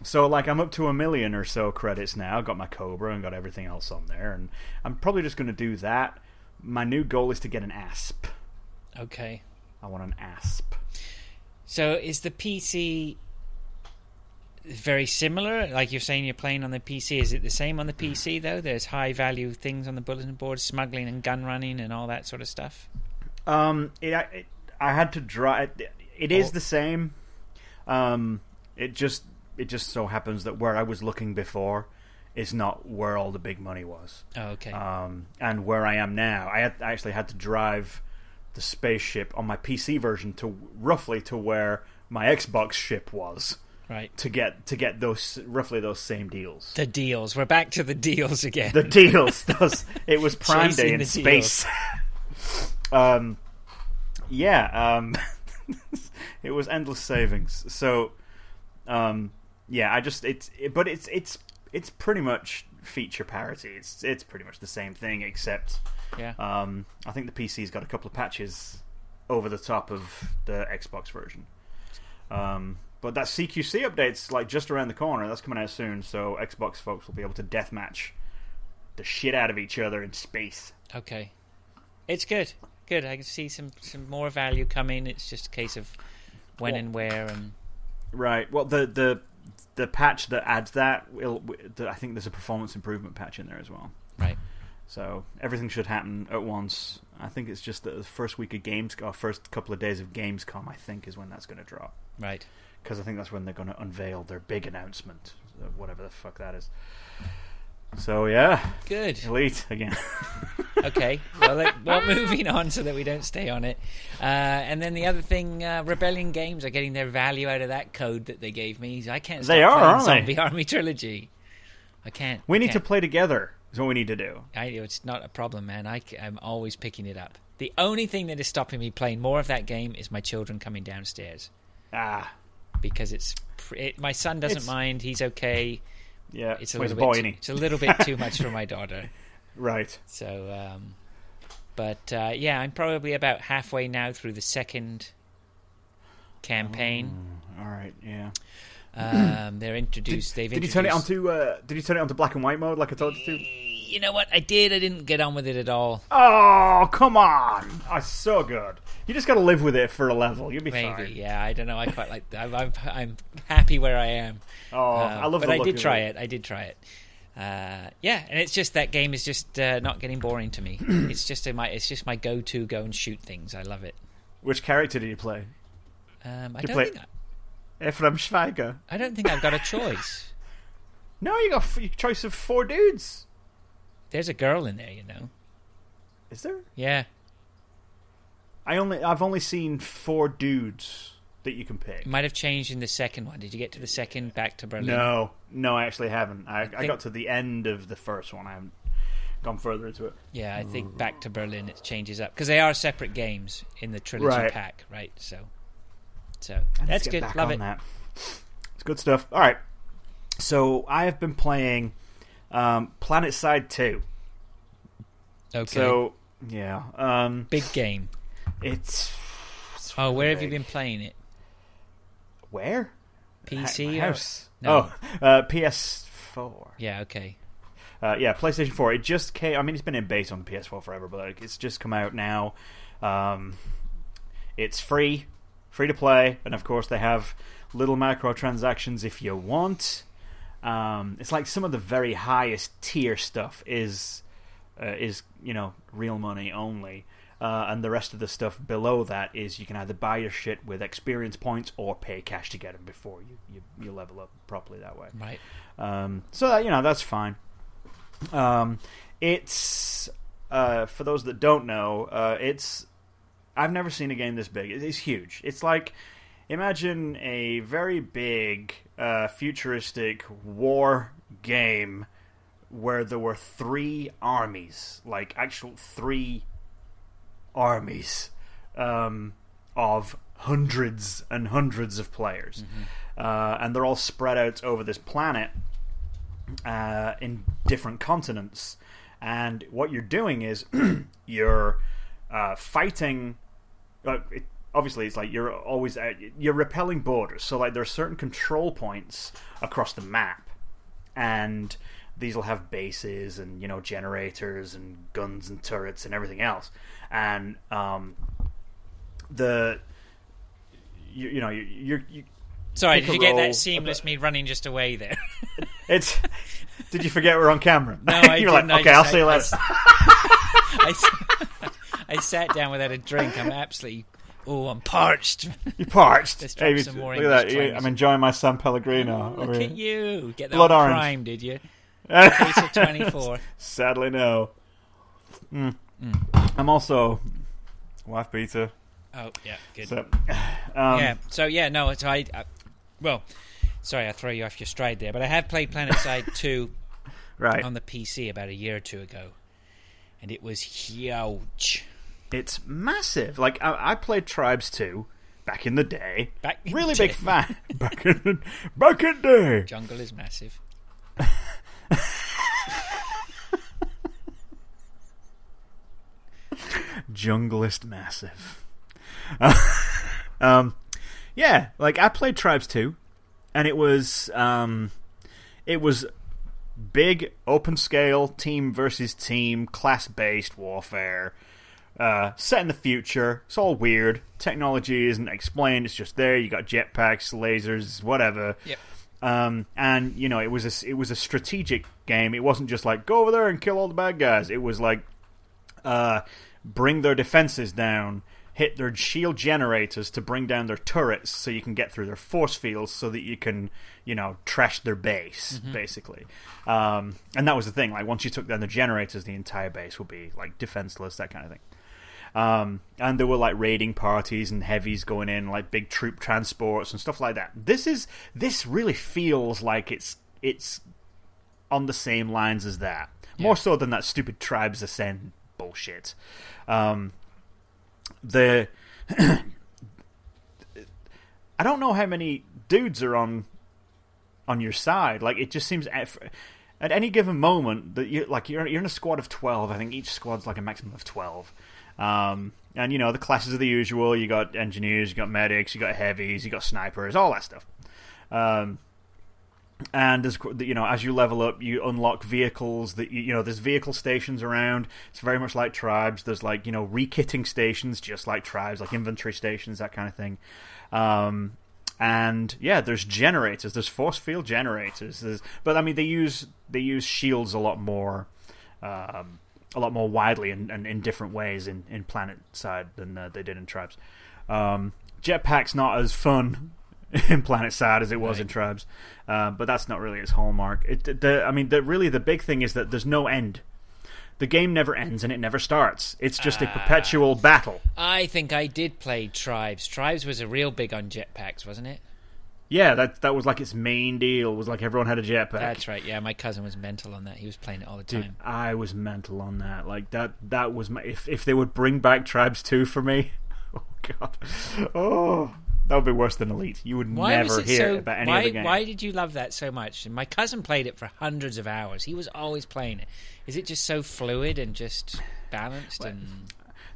Speaker 2: So like I'm up to a million or so credits now. Got my Cobra and got everything else on there, and I'm probably just going to do that. My new goal is to get an ASP.
Speaker 1: Okay.
Speaker 2: I want an ASP.
Speaker 1: So is the PC very similar? Like you're saying, you're playing on the PC. Is it the same on the PC though? There's high value things on the bulletin board, smuggling and gun running and all that sort of stuff.
Speaker 2: Um, it, I- it I had to draw. It, it is
Speaker 1: Oh.
Speaker 2: the same. Um, it just it just so happens that where I was looking before is not where all the big money was.
Speaker 1: Oh, okay.
Speaker 2: um, and where I am now, I, had, I actually had to drive the spaceship on my PC version to roughly to where my Xbox ship was
Speaker 1: right.
Speaker 2: to get to get those roughly those same deals.
Speaker 1: The deals. We're back to the deals again.
Speaker 2: The deals, those it was Prime
Speaker 1: Chasing
Speaker 2: Day in space. um, yeah, um, it was endless savings. So, um, yeah, I just it's it, but it's it's it's pretty much feature parity. It's it's pretty much the same thing except
Speaker 1: yeah.
Speaker 2: um, I think the PC's got a couple of patches over the top of the Xbox version. Um, but that CQC update's like just around the corner. That's coming out soon, so Xbox folks will be able to deathmatch the shit out of each other in space.
Speaker 1: Okay. It's good. Good. I can see some some more value coming. It's just a case of when
Speaker 2: Well-
Speaker 1: and where and
Speaker 2: Right. Well, the the the patch that adds that will. I think there's a performance improvement patch in there as well.
Speaker 1: right.
Speaker 2: So everything should happen at once. I think it's just the first week of games, or first couple of days of Gamescom, I think, is when that's going to drop.
Speaker 1: Right.
Speaker 2: because I think that's when they're going to unveil their big announcement, whatever the fuck that is. So yeah,
Speaker 1: Good.
Speaker 2: Elite again.
Speaker 1: Okay. Well, well, moving on so that we don't stay on it. Uh, and then the other thing, uh, Rebellion Games are getting their value out of that code that they gave me. I can't. Stop
Speaker 2: They are, aren't they?
Speaker 1: Zombie Army Trilogy. I can't.
Speaker 2: we need to
Speaker 1: can't.
Speaker 2: play together. Is what we need to do.
Speaker 1: I, it's not a problem, man. I, am always picking it up. The only thing that is stopping me playing more of that game is my children coming downstairs
Speaker 2: Ah,
Speaker 1: because it's. It, my son doesn't
Speaker 2: It's-
Speaker 1: mind. He's okay.
Speaker 2: Yeah.
Speaker 1: It's a little
Speaker 2: the boy,
Speaker 1: bit. It's a little bit too much for my daughter.
Speaker 2: Right.
Speaker 1: So, um, but uh, yeah, I'm probably about halfway now through the second campaign.
Speaker 2: Mm, all right. Yeah.
Speaker 1: Um, they're introduced. they've
Speaker 2: Did you turn it
Speaker 1: introduced-
Speaker 2: onto? Uh, did you turn it onto black and white mode like I told you to?
Speaker 1: You know what? I did. I didn't get on with it at all.
Speaker 2: Oh, come on! Oh, it's so good. You just got to live with it for a level. You'll be
Speaker 1: Maybe.
Speaker 2: fine.
Speaker 1: Yeah. I don't know. I quite like. That. I'm, I'm. I'm happy where I am.
Speaker 2: Oh,
Speaker 1: Um,
Speaker 2: I love.
Speaker 1: It.
Speaker 2: But
Speaker 1: I did try it. I did try it. Uh, yeah, and it's just that game is just uh, not getting boring to me. it's just a, my. It's just my go-to. Go and shoot things. I love it.
Speaker 2: Which character do you play?
Speaker 1: Um, I
Speaker 2: You
Speaker 1: don't
Speaker 2: play-
Speaker 1: think.
Speaker 2: Ephraim Schweiger.
Speaker 1: I don't think I've got a choice.
Speaker 2: No, you got f- your choice of four dudes.
Speaker 1: There's a girl in there, you know.
Speaker 2: Is there?
Speaker 1: Yeah.
Speaker 2: I only I've only seen four dudes that you can pick.
Speaker 1: It might have changed in the second one. Did you get to the second back to Berlin?
Speaker 2: No, no, I actually haven't. I, I,
Speaker 1: think-
Speaker 2: got to the end of the first one. I haven't gone further into it.
Speaker 1: Yeah, I think back to Berlin it changes up because they are separate games in the trilogy
Speaker 2: Right.
Speaker 1: pack, right? So, so that's good. Love it.
Speaker 2: That. It's good stuff. All right, so I have been playing um, Planet Side Two.
Speaker 1: Okay.
Speaker 2: So yeah, um,
Speaker 1: Big game.
Speaker 2: it's, it's
Speaker 1: Oh, where
Speaker 2: really
Speaker 1: have you been playing it?
Speaker 2: Where?
Speaker 1: PC
Speaker 2: house.
Speaker 1: No.
Speaker 2: Oh, uh, PS4.
Speaker 1: Yeah. Okay.
Speaker 2: Uh, yeah, PlayStation 4. It just came. I mean, it's been in base on PS4 forever, but like, it's just come out now. Um, it's free, free to play, and of course they have little microtransactions if you want. Um, it's like some of the very highest tier stuff is uh, is you know real money only, uh, and the rest of the stuff below that is you can either buy your shit with experience points or pay cash to get them before you, you, you level up properly that way.
Speaker 1: Right.
Speaker 2: Um, so that, you know that's fine. Um, it's uh, for those that don't know, uh, it's I've never seen a game this big. It's huge. It's like imagine a very big uh, futuristic war game where there were three armies, like actual three armies um, of hundreds and hundreds of players, uh, and they're all spread out over this planet uh, in different continents. And what you're doing is you're uh, fighting. Uh, it, obviously, it's like you're always uh, you're repelling borders. So like there are certain control points across the map, and these will have bases and you know generators and guns and turrets and everything else. And um, the you, you know you, you're you,
Speaker 1: Sorry, did you get that seamless me running just away there?
Speaker 2: it's. Did you forget we're on camera?
Speaker 1: No, I
Speaker 2: You're
Speaker 1: didn't.
Speaker 2: Like, okay, I'll
Speaker 1: just-
Speaker 2: see you
Speaker 1: I-
Speaker 2: later.
Speaker 1: I, s- I sat down without a drink. I'm absolutely. Oh, I'm parched.
Speaker 2: You're parched.
Speaker 1: Let's drop
Speaker 2: Hey,
Speaker 1: some more
Speaker 2: look at that.
Speaker 1: Claims.
Speaker 2: I'm enjoying my San Pellegrino. over
Speaker 1: Look at you. Get that
Speaker 2: Blood orange.
Speaker 1: Prime, did you? Case of 24.
Speaker 2: Sadly, no. Mm.
Speaker 1: Mm.
Speaker 2: I'm also wife beater.
Speaker 1: Oh, yeah, good.
Speaker 2: So, um,
Speaker 1: yeah, so yeah, no, so I. I well, sorry, I throw you off your stride there, but I have played PlanetSide 2
Speaker 2: right.
Speaker 1: on the PC about a year or two ago, and it was huge.
Speaker 2: It's massive. Like I, I played Tribes 2 back in the day.
Speaker 1: Back
Speaker 2: really big fan. back in the, back in the day.
Speaker 1: Jungle is massive.
Speaker 2: Junglist massive. um, yeah, like I played Tribes 2, and it was um, it was big open scale team versus team class based warfare. Uh, set in the future. It's all weird. Technology isn't explained. It's just there. You got jetpacks, lasers, whatever.
Speaker 1: Yep.
Speaker 2: Um, and you know, it was a it was a strategic game. It wasn't just like go over there and kill all the bad guys. It was like uh, bring their defenses down, hit their shield generators to bring down their turrets, so you can get through their force fields, so that you can you know trash their base basically. Um, and that was the thing. Like once you took down the generators, the entire base would be like defenseless, that kind of thing. Um, and there were like raiding parties and heavies going in, like big troop transports and stuff like that. This is this really feels like it's it's on the same lines as that, more so than that stupid tribes ascend bullshit. Um, the I don't know how many dudes are on on your side. Like it just seems at, at any given moment that you like you're you're in a squad of twelve. I think each squad's like a maximum of twelve. Um, and you know the classes are the usual. You got engineers, you got medics, you got heavies, you got snipers, all that stuff. Um, and there's you know as you level up, you unlock vehicles that you, you know there's vehicle stations around. It's very much like tribes. There's like you know rekitting stations, just like tribes, like inventory stations, that kind of thing. Um, and yeah, there's generators. There's force field generators. There's, but I mean, they use they use shields a lot more, um, a lot more widely and, and in different ways in, in Planet Side than uh, they did in Tribes. Um, Jetpack's not as fun in PlanetSide as it was in Tribes, uh, but that's not really its hallmark. It, the, I mean, the, really the big thing is that there's no end. The game never ends and it never starts. It's just a perpetual battle.
Speaker 1: I think I did play Tribes. Tribes was a real big on jetpacks, wasn't it?
Speaker 2: Yeah, that that was like its main deal. Was like everyone had a jetpack.
Speaker 1: That's right. Yeah, my cousin was mental on that. He was playing it all the
Speaker 2: Dude,
Speaker 1: time.
Speaker 2: I was mental on that. Like that. That was my. If if they would bring back Tribes two for me, oh god, oh that would be worse than Elite. You would
Speaker 1: Why
Speaker 2: never hear
Speaker 1: so?
Speaker 2: about any
Speaker 1: why,
Speaker 2: other game.
Speaker 1: why did you love that so much? And my cousin played it for hundreds of hours. He was always playing it. Is it just so fluid and just balanced and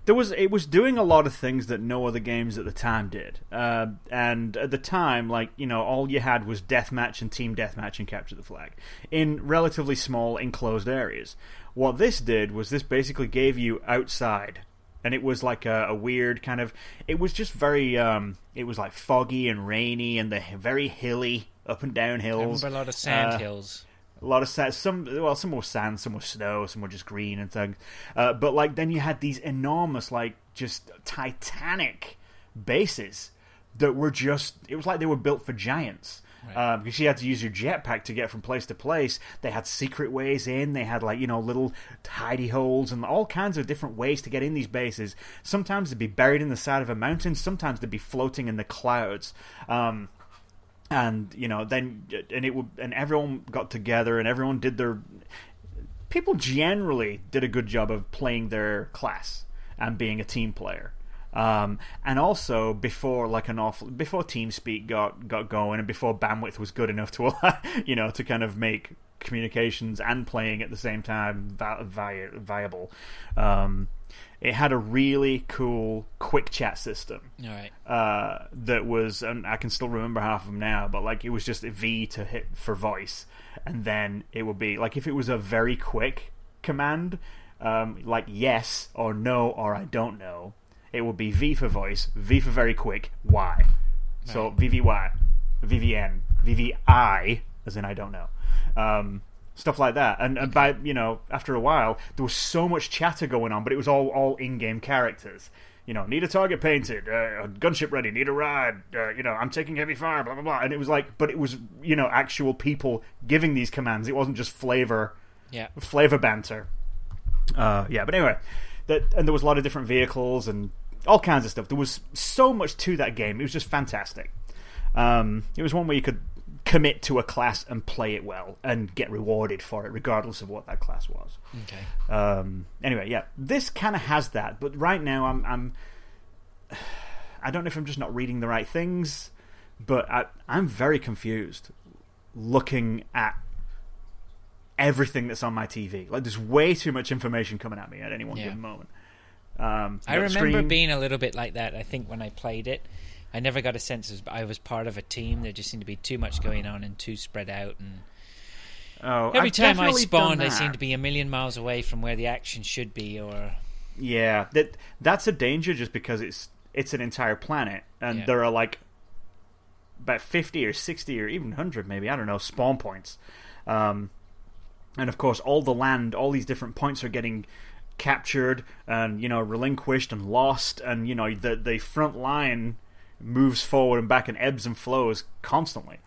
Speaker 2: there was it was doing a lot of things that no other games at the time did. Uh, and at the time, like you know, all you had was deathmatch and team deathmatch and capture the flag in relatively small enclosed areas. What this did was this basically gave you outside and it was like a, a weird kind of. It was just very. Um, it was like foggy and rainy, and the very hilly up and down hills.
Speaker 1: a lot of sand
Speaker 2: Uh,
Speaker 1: hills.
Speaker 2: a lot of sand. Some well, some were sand, some were snow, some were just green and things. Uh, but like then you had these enormous, like just titanic bases that were just. It was like they were built for giants.
Speaker 1: Right.
Speaker 2: Um, because you had to use your jetpack to get from place to place. They had secret ways in. They had like you know little hidey holes and all kinds of different ways to get in these bases. Sometimes they'd be buried in the side of a mountain. Sometimes they'd be floating in the clouds. Um, and you know then and it would and everyone got together and everyone did their people generally did a good job of playing their class and being a team player um, and also before like an awful before TeamSpeak got got going and before bandwidth was good enough to you know to kind of make communications and playing at the same time vi- vi- viable um, it had a really cool quick chat system
Speaker 1: All right.
Speaker 2: uh, that was, and I can still remember half of them now, but like it was just a V to hit for voice, and then it would be like if it was a very quick command, um, like yes or no or I don't know, it would be V for voice, V for very quick, Y. So
Speaker 1: Right.
Speaker 2: VVY, VVN, VVI, as in I don't know. Um, stuff like that. And, and by you know, after a while, there was so much chatter going on, but it was all all in-game characters. You know, need a target painted, uh, gunship ready, need a ride. Uh, you know, I'm taking heavy fire, blah blah blah. And it was like, but it was you know actual people giving these commands. It wasn't just flavor
Speaker 1: Yeah.
Speaker 2: flavor banter. Uh, yeah, but anyway, that and there was a lot of different vehicles and all kinds of stuff. There was so much to that game. It was just fantastic. Um, it was one where you could commit to a class and play it well and get rewarded for it, regardless of what that class was.
Speaker 1: Okay.
Speaker 2: Um, anyway, yeah, this kind of has that, but right now I'm, I'm, I don't know if I'm just not reading the right things, but I, I'm very confused looking at everything that's on my TV. Like, there's way too much information coming at me at any one
Speaker 1: Yeah.
Speaker 2: given moment. Um,
Speaker 1: I
Speaker 2: you got the
Speaker 1: remember
Speaker 2: screen-
Speaker 1: being a little bit like that. I think when I played it, I never got a sense of I was part of a team. There just seemed to be too much going on and too spread out. And
Speaker 2: Oh,
Speaker 1: every
Speaker 2: I've
Speaker 1: time I spawned, I seemed to be a million miles away from where the action should be. Or
Speaker 2: Yeah, that that's a danger just because it's it's an entire planet and
Speaker 1: Yeah.
Speaker 2: there are like about 50 or 60 or even 100 maybe, I don't know, spawn points. Um, and of course all the land, all these different points are getting captured and you know relinquished and lost and you know the the front line moves forward and back and ebbs and flows constantly.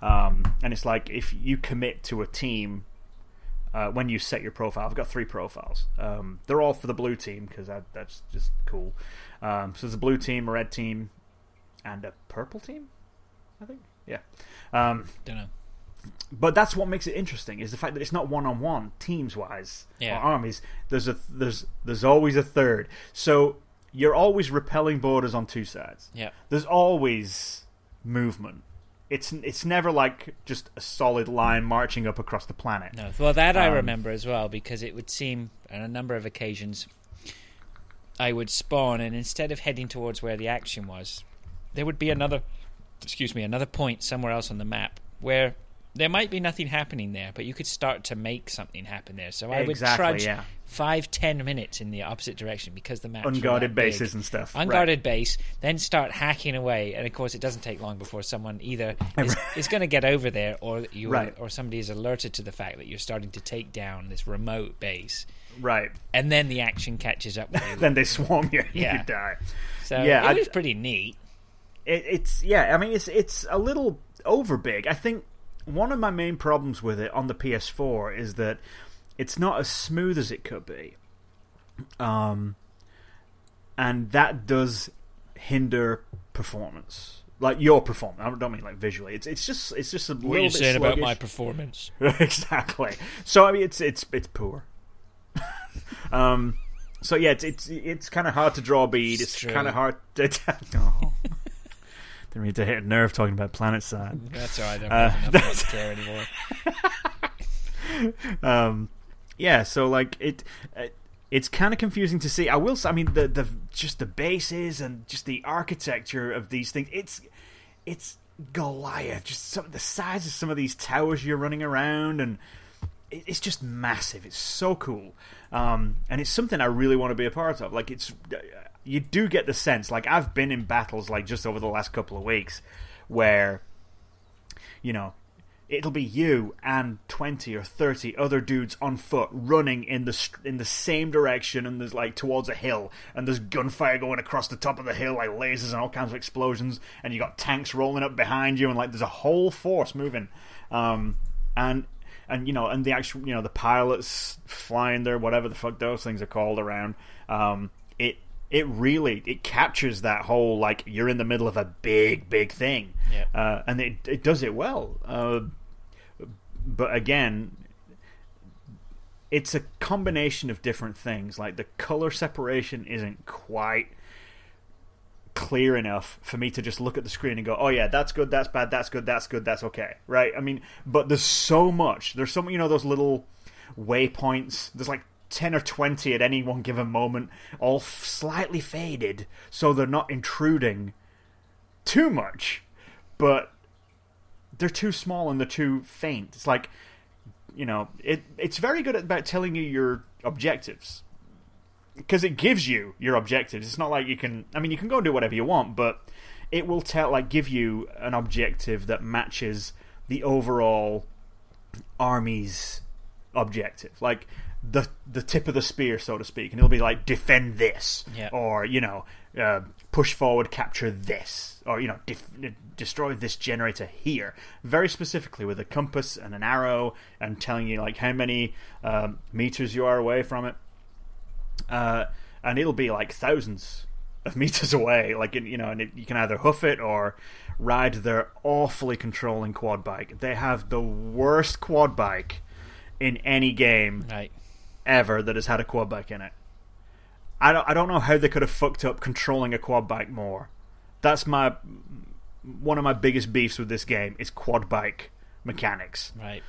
Speaker 2: Um, and it's like if you commit to a team uh, when you set your profile. I've got three profiles. Um, they're all for the blue team because that, that's just cool. Um, so there's a blue team, a red team, and a purple team. I think, yeah. Um,
Speaker 1: don't know.
Speaker 2: But that's what makes it interesting is the fact that it's not one on one teams wise
Speaker 1: Yeah.
Speaker 2: or armies. There's a there's there's always a third. So you're always repelling borders on two sides.
Speaker 1: Yeah.
Speaker 2: There's always movement. It's it's never like just a solid line marching up across the planet.
Speaker 1: No. Well, that I
Speaker 2: Um,
Speaker 1: remember as well because it would seem on a number of occasions I would spawn, and instead of heading towards where the action was, there would be another, excuse me, another point somewhere else on the map where there might be nothing happening there, but you could start to make something happen there. So I would trudge
Speaker 2: yeah.
Speaker 1: five, ten minutes in the opposite direction because the map
Speaker 2: Unguarded bases and stuff. Right.
Speaker 1: unguarded base, then start hacking away, and of course, it doesn't take long before someone either is, is going to get over there, or you
Speaker 2: Right.
Speaker 1: or somebody is alerted to the fact that you're starting to take down this remote base,
Speaker 2: Right.
Speaker 1: and then the action catches up with you.
Speaker 2: Then they swarm you and
Speaker 1: Yeah.
Speaker 2: you die.
Speaker 1: so
Speaker 2: yeah,
Speaker 1: it
Speaker 2: I-
Speaker 1: was pretty neat.
Speaker 2: It, it's yeah. I mean, it's it's a little over big. I think one of my main problems with it on the PS4 is that it's not as smooth as it could be. Um, and that does hinder performance. Like your performance, I don't mean like visually. It's it's just it's just a
Speaker 1: What
Speaker 2: little
Speaker 1: are you
Speaker 2: bit
Speaker 1: saying about my performance?
Speaker 2: exactly. So I mean, it's it's it's poor. um. So yeah, it's it's it's kind of hard to draw a bead.
Speaker 1: It's
Speaker 2: It's, kind of hard to. oh. Didn't mean to hit a nerve talking about PlanetSide.
Speaker 1: That's all right. I don't
Speaker 2: Uh,
Speaker 1: have enough not to care anymore.
Speaker 2: Um. Yeah. So like it. Uh, it's kind of confusing to see. I will. I mean, the the just the bases and just the architecture of these things. It's it's Goliath. Just some the size of some of these towers you're running around, and it- it's just massive. It's so cool, um, and it's something I really want to be a part of. Like it's you do get the sense. Like I've been in battles like just over the last couple of weeks where you know it'll be you and 20 or 30 other dudes on foot running in the in the same direction and there's like towards a hill and there's gunfire going across the top of the hill like lasers and all kinds of explosions and you got tanks rolling up behind you and like there's a whole force moving um, and and you know and the actual you know the pilots flying there whatever the fuck those things are called around um, it it really it captures that whole like you're in the middle of a big big thing
Speaker 1: Yep.
Speaker 2: uh, and it it does it well. Uh, but again, it's a combination of different things. Like the color separation isn't quite clear enough for me to just look at the screen and go, "Oh yeah, that's good, that's bad, that's good, that's good, that's okay." Right? I mean, but there's so much. There's so you know those little waypoints. There's like 10 or 20 at any one given moment, all f- slightly faded so they're not intruding too much, but they're too small and they're too faint. It's like, you know, it it's very good at about telling you your objectives because it gives you your objectives. It's not like you can. I mean, you can go and do whatever you want, but it will tell like give you an objective that matches the overall army's objective. Like the the tip of the spear, so to speak, and it'll be like defend this,
Speaker 1: Yeah.
Speaker 2: or you know, uh, push forward, capture this, or you know, def- destroy this generator here. Very specifically with a compass and an arrow, and telling you like how many um, meters you are away from it. Uh, and it'll be like thousands of meters away. Like you know, and it, you can either hoof it or ride their awfully controlling quad bike. They have the worst quad bike in any game
Speaker 1: Right.
Speaker 2: Ever that has had a quad bike in it. I don't, I don't know how they could have fucked up controlling a quad bike more. That's my one of my biggest beefs with this game is quad bike mechanics.
Speaker 1: Right.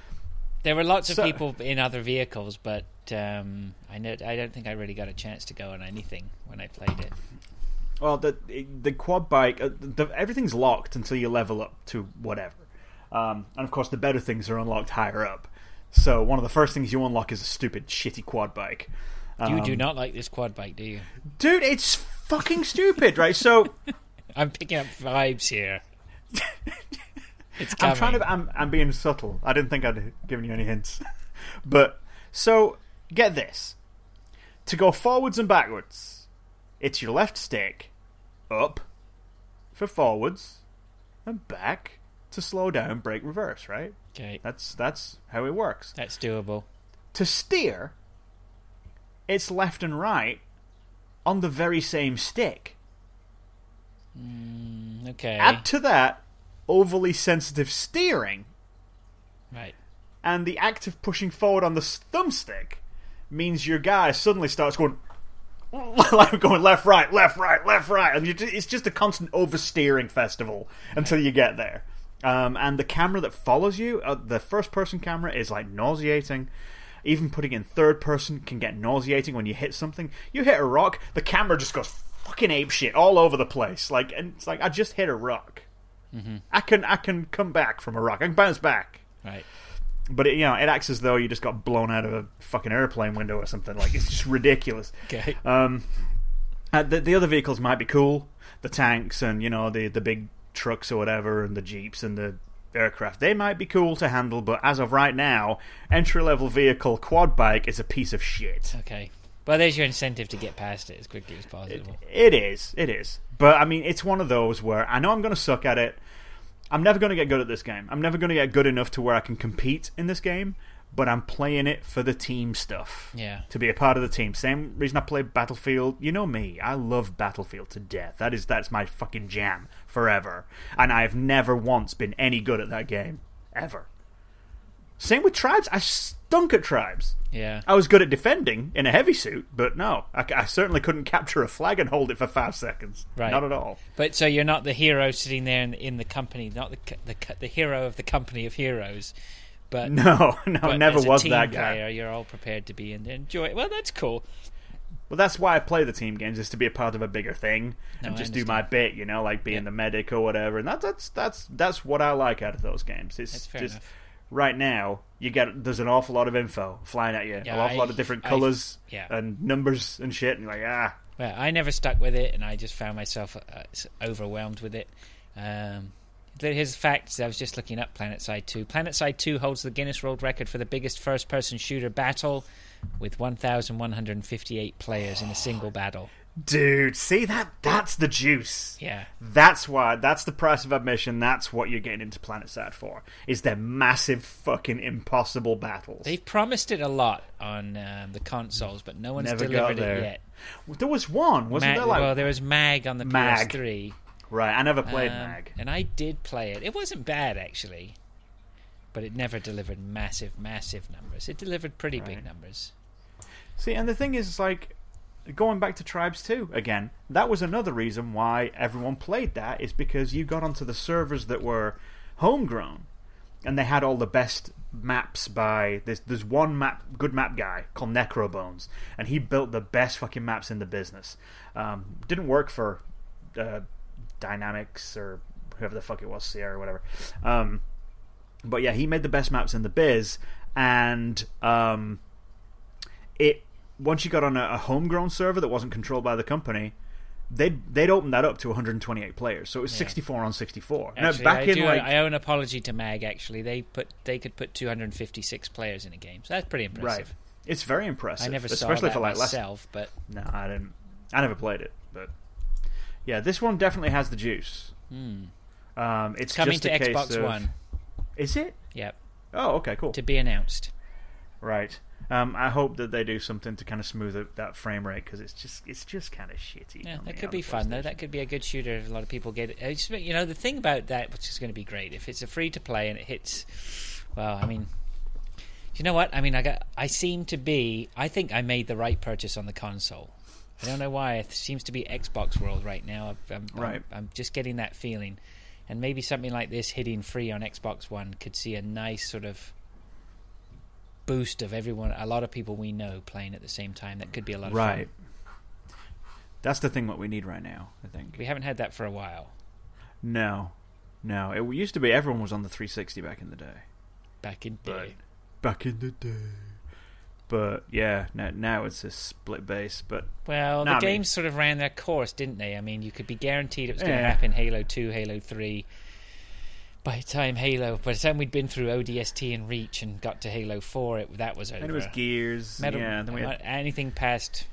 Speaker 1: There were lots of
Speaker 2: So-
Speaker 1: people in other vehicles, but um, I know I don't think I really got a chance to go on anything when I played it.
Speaker 2: Well, the the quad bike, uh, the, everything's locked until you level up to whatever, um, and of course the better things are unlocked higher up. So one of the first things you unlock is a stupid shitty quad bike.
Speaker 1: You do
Speaker 2: Um,
Speaker 1: not like this quad bike, do you?
Speaker 2: dude. It's fucking stupid, right? So
Speaker 1: I'm picking up vibes here.
Speaker 2: I'm trying to. I'm, I'm being subtle. I didn't think I'd given you any hints, but so get this: to go forwards and backwards, it's your left stick up for forwards and back to slow down, brake, reverse. Right?
Speaker 1: Okay,
Speaker 2: That's that's how it works.
Speaker 1: that's doable.
Speaker 2: To steer, it's left and right on the very same stick.
Speaker 1: Hmm, okay,
Speaker 2: Add to that overly sensitive steering.
Speaker 1: right.
Speaker 2: and the act of pushing forward on the thumbstick means your guy suddenly starts going like going left right left right left right and you ju- it's just a constant oversteering festival until you get there um, and the camera that follows you uh, the first person camera is like nauseating even putting in third person can get nauseating when you hit something you hit a rock the camera just goes fucking ape shit all over the place like and it's like i just hit a rock i can i can come back from a rock i can bounce back
Speaker 1: Right.
Speaker 2: but it, you know, it acts as though you just got blown out of a fucking airplane window or something. Like it's just ridiculous.
Speaker 1: Okay.
Speaker 2: Um, uh, the, the other vehicles might be cool, the tanks and you know the the big trucks or whatever, and the jeeps and the aircraft. They might be cool to handle, but as of right now, entry level vehicle quad bike is a piece of shit.
Speaker 1: Okay. Well, there's your incentive to get past it as quickly as possible.
Speaker 2: It is, it is. But I mean, it's one of those where I know I'm going to suck at it. I'm never going to get good at this game. I'm never going to get good enough to where I can compete in this game. But I'm playing it for the team stuff.
Speaker 1: Yeah.
Speaker 2: To be a part of the team. Same reason I play Battlefield. You know me. I love Battlefield to death. That is that's my fucking jam forever. And I've never once been any good at that game ever. Same with Tribes. I stunk at Tribes.
Speaker 1: Yeah.
Speaker 2: I was good at defending in a heavy suit, but no, I, I certainly couldn't capture a flag and hold it for five seconds.
Speaker 1: Right.
Speaker 2: Not at all.
Speaker 1: But so you're not the hero sitting there in, in the company, not the the the hero of the company of heroes, but
Speaker 2: No, no,
Speaker 1: but
Speaker 2: never was that guy.
Speaker 1: player, you're all prepared to be and enjoy. it. Well, that's cool.
Speaker 2: Well, that's why I play the team games is to be a part of a bigger thing
Speaker 1: No,
Speaker 2: and just do my bit, you know, like being
Speaker 1: Yeah.
Speaker 2: the medic or whatever. And that, that's that's that's what I like out of those games. It's just
Speaker 1: enough.
Speaker 2: right now you get there's an awful lot of info flying at you,
Speaker 1: Yeah,
Speaker 2: an awful
Speaker 1: I-
Speaker 2: lot of different
Speaker 1: I-
Speaker 2: colors
Speaker 1: yeah.
Speaker 2: and numbers and shit, and you're like ah,
Speaker 1: Well, I never stuck with it, and I just found myself uh, overwhelmed with it. Um, here's the facts. I was just looking up PlanetSide 2. PlanetSide 2 holds the Guinness World Record for the biggest first-person shooter battle, with 1,158 players in a single battle.
Speaker 2: dude, see that that's the juice.
Speaker 1: Yeah,
Speaker 2: That's why. That's the price of admission. That's what you're getting into PlanetSide for. Is their massive fucking impossible battles.
Speaker 1: they've promised it a lot on um, the consoles, but no one's
Speaker 2: Never
Speaker 1: delivered it yet.
Speaker 2: There was one, wasn't
Speaker 1: Mag-
Speaker 2: there? Like
Speaker 1: well, there was Mag on the
Speaker 2: Mag.
Speaker 1: PS3.
Speaker 2: Right, I never played
Speaker 1: Um,
Speaker 2: Mag.
Speaker 1: And I did play it. It wasn't bad, actually. But it never delivered massive, massive numbers. It delivered pretty big numbers.
Speaker 2: See, and the thing is, like, going back to Tribes 2 again, that was another reason why everyone played that, is because you got onto the servers that were homegrown, and they had all the best maps by. There's, there's one map, good map guy called Necrobones, and he built the best fucking maps in the business. Um, didn't work for uh, Dynamix or whoever the fuck it was, Sierra or whatever. Um, but yeah, he made the best maps in the biz, and um, it once you got on a, a homegrown server that wasn't controlled by the company, they'd they'd open that up to 128 players, so it was
Speaker 1: Yeah.
Speaker 2: 64 on 64.
Speaker 1: Actually,
Speaker 2: now back
Speaker 1: I,
Speaker 2: in
Speaker 1: do,
Speaker 2: like
Speaker 1: I owe an apology to Mag. Actually, they put they could put 256 players in a game, so that's pretty
Speaker 2: right,
Speaker 1: impressive.
Speaker 2: it's very impressive.
Speaker 1: I never
Speaker 2: especially
Speaker 1: saw that
Speaker 2: for like
Speaker 1: myself, but
Speaker 2: No, I didn't. I never played it, but yeah, this one definitely has the juice.
Speaker 1: hmm.
Speaker 2: Um, it's
Speaker 1: coming
Speaker 2: just
Speaker 1: to
Speaker 2: a case
Speaker 1: Xbox
Speaker 2: of-
Speaker 1: One.
Speaker 2: Is it?
Speaker 1: Yep,
Speaker 2: Oh, okay, cool.
Speaker 1: to be announced.
Speaker 2: Right. Um, I hope that they do something to kind of smooth out that frame rate because it's just it's just kind of shitty.
Speaker 1: Yeah, that could be fun though. That could be a good shooter. if A lot of people get it. You know, the thing about that, which is going to be great, if it's a free to play and it hits, well, I mean, you know what? I mean, I got, I seem to be. I think I made the right purchase on the console. I don't know why. It seems to be Xbox World right now. I'm, I'm,
Speaker 2: Right.
Speaker 1: I'm, just getting that feeling, and maybe something like this hitting free on Xbox One could see a nice sort of boost of everyone. A lot of people we know playing at the same time. That could be a lot of fun.
Speaker 2: Right. That's the thing what we need right now. I think.
Speaker 1: We haven't had that for a while.
Speaker 2: No, no. It used to be everyone was on the 360 back in the day.
Speaker 1: Back in
Speaker 2: But
Speaker 1: day.
Speaker 2: back in the day. But yeah, now, now it's a split base. But
Speaker 1: Well, the
Speaker 2: I mean-
Speaker 1: games sort of ran their course, didn't they? I mean, you could be guaranteed it was going to
Speaker 2: Yeah.
Speaker 1: happen Halo 2, Halo 3. By the time Halo, by the time we'd been through ODST and Reach and got to Halo 4, it, that was over.
Speaker 2: it was Gears.
Speaker 1: Metal,
Speaker 2: yeah, then we had,
Speaker 1: anything past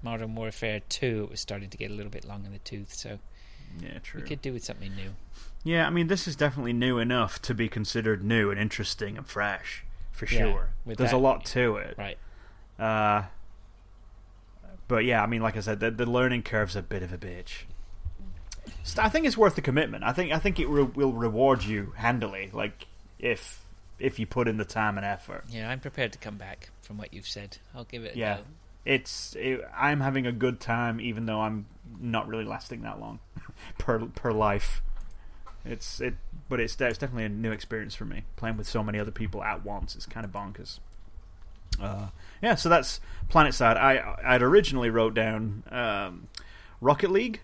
Speaker 1: Modern Warfare 2, it was starting to get a little bit long in the tooth, so
Speaker 2: yeah, true.
Speaker 1: we could do with something new.
Speaker 2: Yeah, I mean, this is definitely new enough to be considered new and interesting and fresh for
Speaker 1: Yeah,
Speaker 2: sure. There's
Speaker 1: that-
Speaker 2: a lot to it.
Speaker 1: Right.
Speaker 2: Uh, but yeah, I mean, like I said, the, the learning curve's a bit of a bitch. So I think it's worth the commitment. I think I think it re- will reward you handily, like if if you put in the time and effort.
Speaker 1: Yeah, I'm prepared to come back from what you've said. I'll give it a
Speaker 2: Yeah.
Speaker 1: go.
Speaker 2: It's it, I'm having a good time, even though I'm not really lasting that long per per life. It's it, but it's it's definitely a new experience for me playing with so many other people at once. It's kind of bonkers. Uh, yeah, so that's PlanetSide. I I'd originally wrote down um, Rocket League.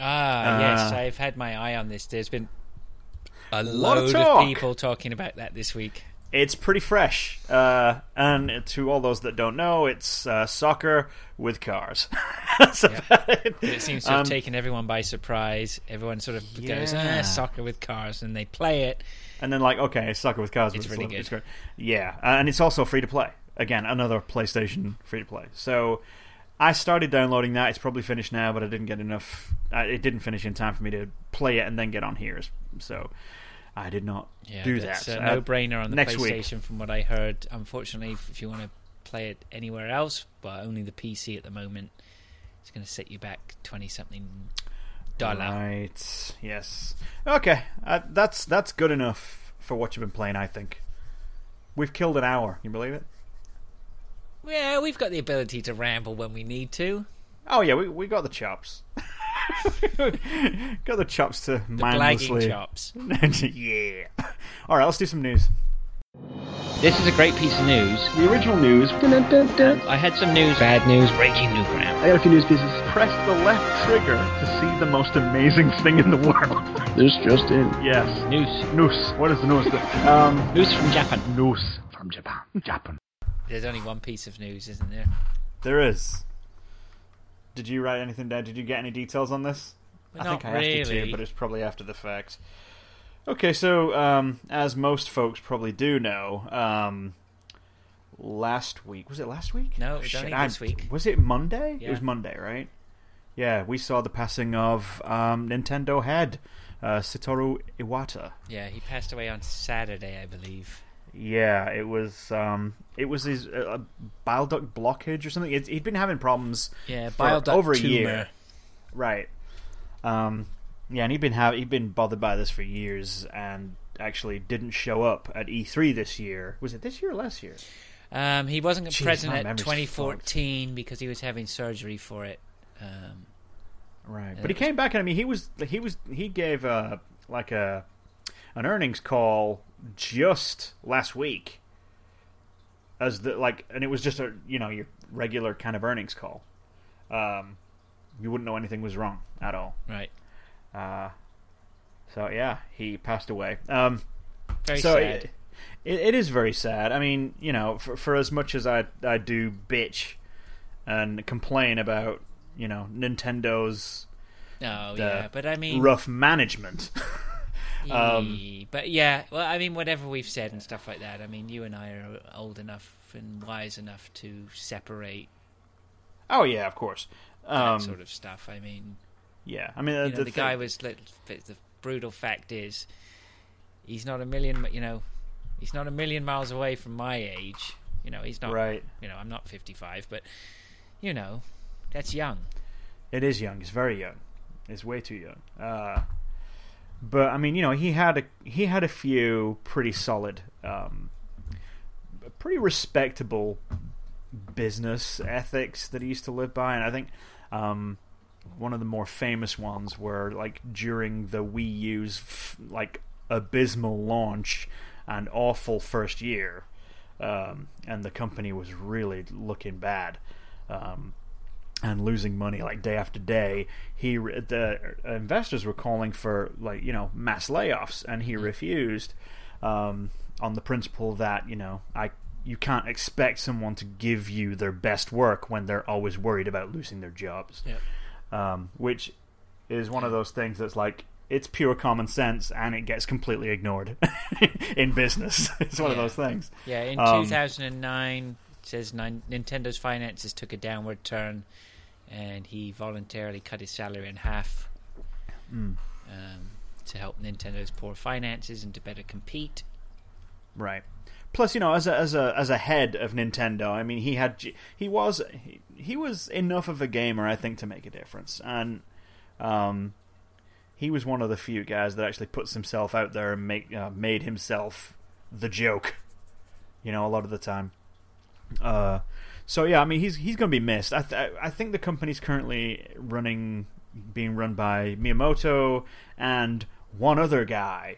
Speaker 1: Ah,
Speaker 2: Uh,
Speaker 1: yes, I've had my eye on this. There's been a
Speaker 2: lot of
Speaker 1: of people talking about that this week.
Speaker 2: It's pretty fresh, uh, and to all those that don't know, it's uh, soccer with cars.
Speaker 1: Yeah.
Speaker 2: it.
Speaker 1: It seems to have
Speaker 2: Um,
Speaker 1: taken everyone by surprise. Everyone sort of goes, ah, soccer with cars, and they play it.
Speaker 2: and then like okay, soccer with cars.
Speaker 1: It's really
Speaker 2: it's
Speaker 1: good.
Speaker 2: great. Yeah, uh, and it's also free to play. Again, another PlayStation free to play. So I started downloading that. It's probably finished now, but I didn't get enough. Uh, it didn't finish in time for me to play it and then get on here. So I did not
Speaker 1: Yeah,
Speaker 2: do that.
Speaker 1: a
Speaker 2: Uh,
Speaker 1: no-brainer on the
Speaker 2: next week.
Speaker 1: PlayStation, from what I heard. Unfortunately, if if you want to play it anywhere else, but only the PC at the moment, it's going to set you back twenty something dollar.
Speaker 2: Right. Yes. Okay. Uh, that's that's good enough for what you've been playing. I think we've killed an hour. You believe it?
Speaker 1: Yeah, we've got the ability to ramble when we need to.
Speaker 2: Oh yeah, we we got the chops. got the chops to
Speaker 1: The blagging
Speaker 2: mindlessly.
Speaker 1: chops.
Speaker 2: yeah. All right, let's do some news.
Speaker 1: This is a great piece of news.
Speaker 3: The original news. Dun-dun-dun-dun.
Speaker 1: I had some news, bad news, breaking new ground.
Speaker 3: I got a few news pieces.
Speaker 2: Press the left trigger to see the most amazing thing in the world.
Speaker 3: This just in.
Speaker 2: yes.
Speaker 1: News.
Speaker 2: News. What is the news? Um,
Speaker 1: News from Japan.
Speaker 2: news from Japan. Japan.
Speaker 1: There's only one piece of news, isn't there?
Speaker 2: There is. Did you write anything down? Did you get any details on this?
Speaker 1: Well,
Speaker 2: I think
Speaker 1: not
Speaker 2: I asked you
Speaker 1: really.
Speaker 2: to, but it's probably after the fact. Okay, so um, as most folks probably do know, um, last week was it last week?
Speaker 1: No, it was
Speaker 2: shit,
Speaker 1: only
Speaker 2: I-
Speaker 1: this week.
Speaker 2: Was it Monday? It was Monday, right? Yeah, we saw the passing of um, Nintendo head uh, Satoru Iwata.
Speaker 1: Yeah, he passed away on Saturday, I believe.
Speaker 2: Yeah, it was. Um, it was his uh, bile duct blockage or something. It, he'd been having problems.
Speaker 1: Yeah, bile duct
Speaker 2: over a
Speaker 1: tumor.
Speaker 2: year. Right. Um, yeah, and he'd been have he'd been bothered by this for years, and actually didn't show up at E3 this year. Was it this year or last year?
Speaker 1: Um, he wasn't
Speaker 2: Jeez,
Speaker 1: present at
Speaker 2: memory's
Speaker 1: 2014 because he was having surgery for it. Um,
Speaker 2: Right. But he came back, and I mean, he was he was he gave uh like a an earnings call just last week as the like, and it was just a you know your regular kind of earnings call. Um, you wouldn't know anything was wrong at all.
Speaker 1: right.
Speaker 2: Uh, so yeah, he passed away. Um,
Speaker 1: Very
Speaker 2: so
Speaker 1: sad.
Speaker 2: It, it, it is very sad. I mean, you know, for for as much as I I do bitch and complain about you know Nintendo's
Speaker 1: oh, yeah. But I mean.
Speaker 2: rough management. um,
Speaker 1: but yeah, well, I mean, whatever we've said and stuff like that. I mean, you and I are old enough and wise enough to separate
Speaker 2: oh yeah, of course.
Speaker 1: that
Speaker 2: Um,
Speaker 1: sort of stuff. I mean,
Speaker 2: yeah, I mean, uh,
Speaker 1: you know,
Speaker 2: the,
Speaker 1: the,
Speaker 2: thing-
Speaker 1: guy was. let- The brutal fact is, he's not a million. You know, he's not a million miles away from my age. You know, he's not.
Speaker 2: right.
Speaker 1: You know, I'm not 55, but you know, that's young.
Speaker 2: It is young. It's very young. It's way too young. Uh, but I mean, you know, he had a he had a few pretty solid, um, pretty respectable business ethics that he used to live by, and I think um, one of the more famous ones were like during the Wii U's f- like abysmal launch and awful first year, um, and the company was really looking bad. Um, and losing money like day after day. He the investors were calling for like you know mass layoffs, and he refused um, on the principle that you know I you can't expect someone to give you their best work when they're always worried about losing their jobs.
Speaker 1: Yep.
Speaker 2: Um, which is one of those things that's like it's pure common sense and it gets completely ignored in business. It's one of those things.
Speaker 1: Yeah, in
Speaker 2: Um,
Speaker 1: 2009, says Nin- Nintendo's finances took a downward turn, and he voluntarily cut his salary in half
Speaker 2: Mm,
Speaker 1: um, to help Nintendo's poor finances and to better compete.
Speaker 2: right. Plus, you know, as a as a as a head of Nintendo, I mean, he had he was he, he was enough of a gamer, I think, to make a difference, and um, he was one of the few guys that actually puts himself out there and make uh, made himself the joke. You know, a lot of the time. Uh, so yeah, I mean, he's he's going to be missed. I th- I think the company's currently running, being run by Miyamoto and one other guy.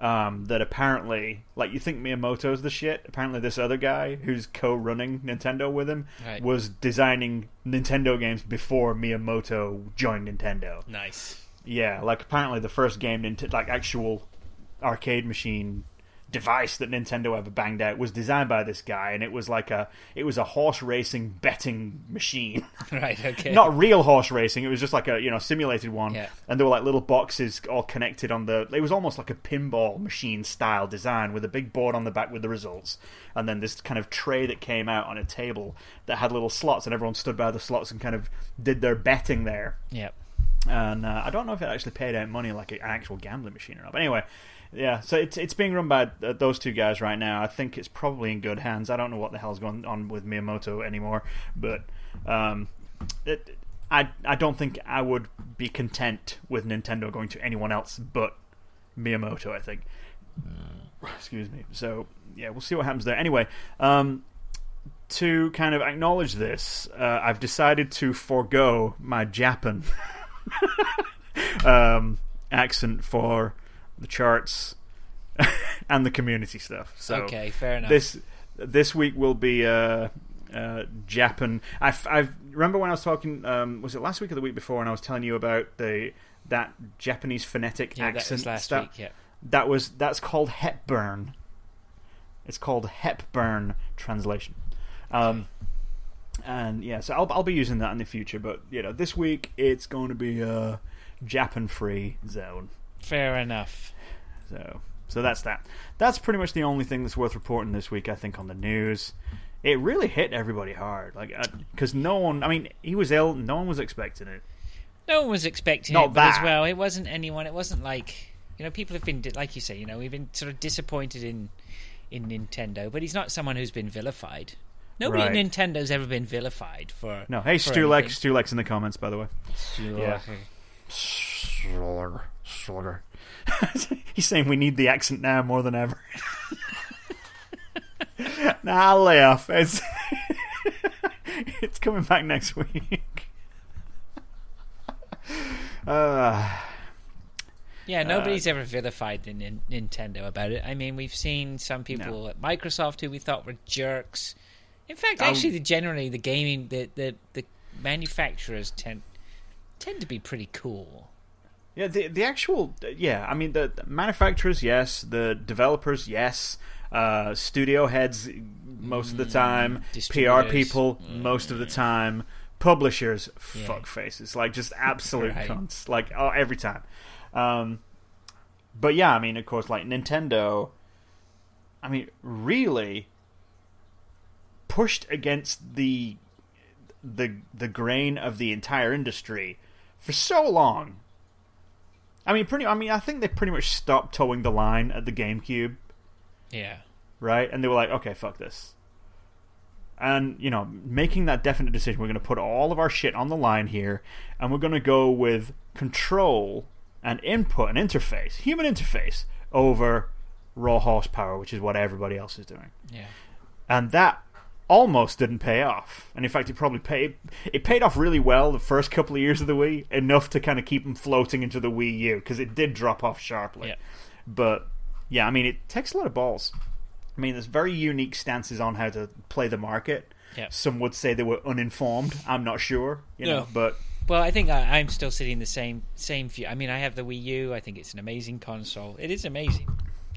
Speaker 2: Um, that apparently, like, you think Miyamoto's the shit. Apparently, this other guy who's co-running Nintendo with him
Speaker 1: Right.
Speaker 2: was designing Nintendo games before Miyamoto joined Nintendo.
Speaker 1: Nice.
Speaker 2: Yeah, like apparently the first game, like actual arcade machine device that Nintendo ever banged out was designed by this guy, and it was like a it was a horse racing betting machine.
Speaker 1: right. Okay.
Speaker 2: Not real horse racing. It was just like a you know simulated one,
Speaker 1: Yeah.
Speaker 2: and there were like little boxes all connected on the. It was almost like a pinball machine style design with a big board on the back with the results, and then this kind of tray that came out on a table that had little slots, and everyone stood by the slots and kind of did their betting there
Speaker 1: Yep.
Speaker 2: and uh, I don't know if it actually paid out money like an actual gambling machine or not. But anyway, yeah. So it's it's being run by uh, those two guys right now. I think it's probably in good hands. I don't know what the hell's going on with Miyamoto anymore, but um, it, I I don't think I would be content with Nintendo going to anyone else but Miyamoto. I think. Excuse me. So yeah, we'll see what happens there. Anyway. Um, to kind of acknowledge this, uh, I've decided to forego my Japan um, accent for the charts and the community stuff. So
Speaker 1: okay, fair enough.
Speaker 2: this this week will be uh, uh, Japan. I I remember when I was talking. Um, was it last week or the week before? And I was telling you about the that Japanese phonetic
Speaker 1: yeah,
Speaker 2: accent
Speaker 1: was last
Speaker 2: stuff.
Speaker 1: week. Yeah.
Speaker 2: That was that's called Hepburn. It's called Hepburn translation. Um, and yeah, so I'll I'll be using that in the future. But you know, this week it's going to be a Japan free zone.
Speaker 1: Fair enough.
Speaker 2: So so that's that. That's pretty much the only thing that's worth reporting this week. I think on the news. It really hit everybody hard, like uh, because no one. I mean, he was ill. No one was expecting it.
Speaker 1: No one was expecting
Speaker 2: Not
Speaker 1: it, but as well, it wasn't anyone. It wasn't like you know, people have been like you say. You know, we've been sort of disappointed in in Nintendo, but he's not someone who's been vilified. Nobody
Speaker 2: Right.
Speaker 1: at Nintendo's ever been vilified for
Speaker 2: No, hey
Speaker 1: for
Speaker 2: Stulex. Stulex in the comments, by the way.
Speaker 1: Yeah.
Speaker 2: Slaughter, slaughter. He's saying we need the accent now more than ever. nah, I'll lay off. It's, it's coming back next week. Uh,
Speaker 1: Yeah, nobody's ever vilified the Nin- Nintendo about it. I mean, we've seen some people
Speaker 2: No.
Speaker 1: at Microsoft who we thought were jerks. In fact,
Speaker 2: Um,
Speaker 1: actually, the, generally the gaming the, the the manufacturers tend tend to be pretty cool.
Speaker 2: Yeah, the the actual yeah. I mean, the, the manufacturers, yes. The developers, yes. Uh, studio heads, most of the time. PR people, most of the time. Publishers,
Speaker 1: Yeah.
Speaker 2: fuck faces, like just absolute
Speaker 1: Right.
Speaker 2: cunts, like oh, every time. Um, but yeah, I mean, of course, like Nintendo. I mean, really pushed against the the the grain of the entire industry for so long. I mean, pretty. I mean, I think they pretty much stopped toeing the line at the GameCube,
Speaker 1: Yeah,
Speaker 2: right? And they were like, "Okay, fuck this." And you know, making that definite decision, we're going to put all of our shit on the line here, and we're going to go with control and input and interface, human interface, over raw horsepower, which is what everybody else is doing
Speaker 1: yeah.
Speaker 2: and that almost didn't pay off. And in fact, it probably paid. It paid off really well the first couple of years of the Wii, enough to kind of keep them floating into the Wii U because it did drop off sharply.
Speaker 1: Yeah.
Speaker 2: But yeah, I mean, it takes a lot of balls. I mean, there's very unique stances on how to play the market.
Speaker 1: Yeah.
Speaker 2: Some would say they were uninformed. I'm not sure, you know,
Speaker 1: No.
Speaker 2: but
Speaker 1: Well, I think I, I'm still sitting the same same view. I mean, I have the Wii U. I think it's an amazing console. It is amazing,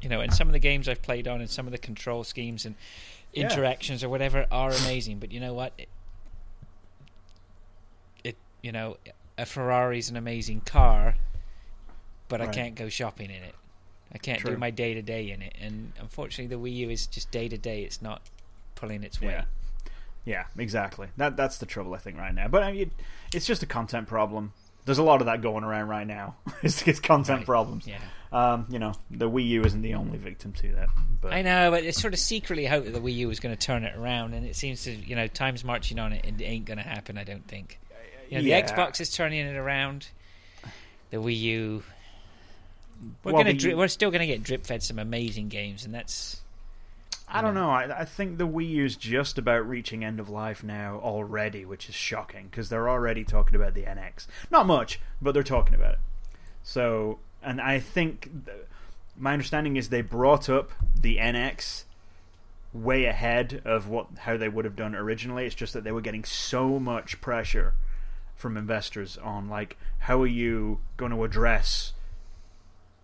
Speaker 1: you know. And some of the games I've played on, and some of the control schemes and
Speaker 2: Yeah.
Speaker 1: interactions or whatever are amazing. But you know what? It, it you know, a Ferrari's an amazing car, but I can't go shopping in it. I can't do my day to day in it. And unfortunately, the Wii U is just day to day. It's not pulling its weight.
Speaker 2: Yeah. Yeah, exactly. That that's the trouble I think right now. But I mean, it's just a content problem. There's a lot of that going around right now. it's, it's content
Speaker 1: Right.
Speaker 2: problems.
Speaker 1: Yeah.
Speaker 2: Um, you know, the Wii U isn't the only victim to that. But
Speaker 1: I know, but it's sort of secretly hope that the Wii U was going to turn it around, and it seems to, you know, time's marching on it. And it ain't going to happen, I don't think. You know,
Speaker 2: Yeah.
Speaker 1: the Xbox is turning it around. The Wii U, we're
Speaker 2: Well,
Speaker 1: to, dri- we're still going to get drip fed some amazing games, and that's
Speaker 2: I don't know. I, I think the Wii U is just about reaching end of life now already, which is shocking because they're already talking about the NX. Not much, but they're talking about it. So, and I think th- my understanding is they brought up the NX way ahead of what how they would have done originally. It's just that they were getting so much pressure from investors on like how are you going to address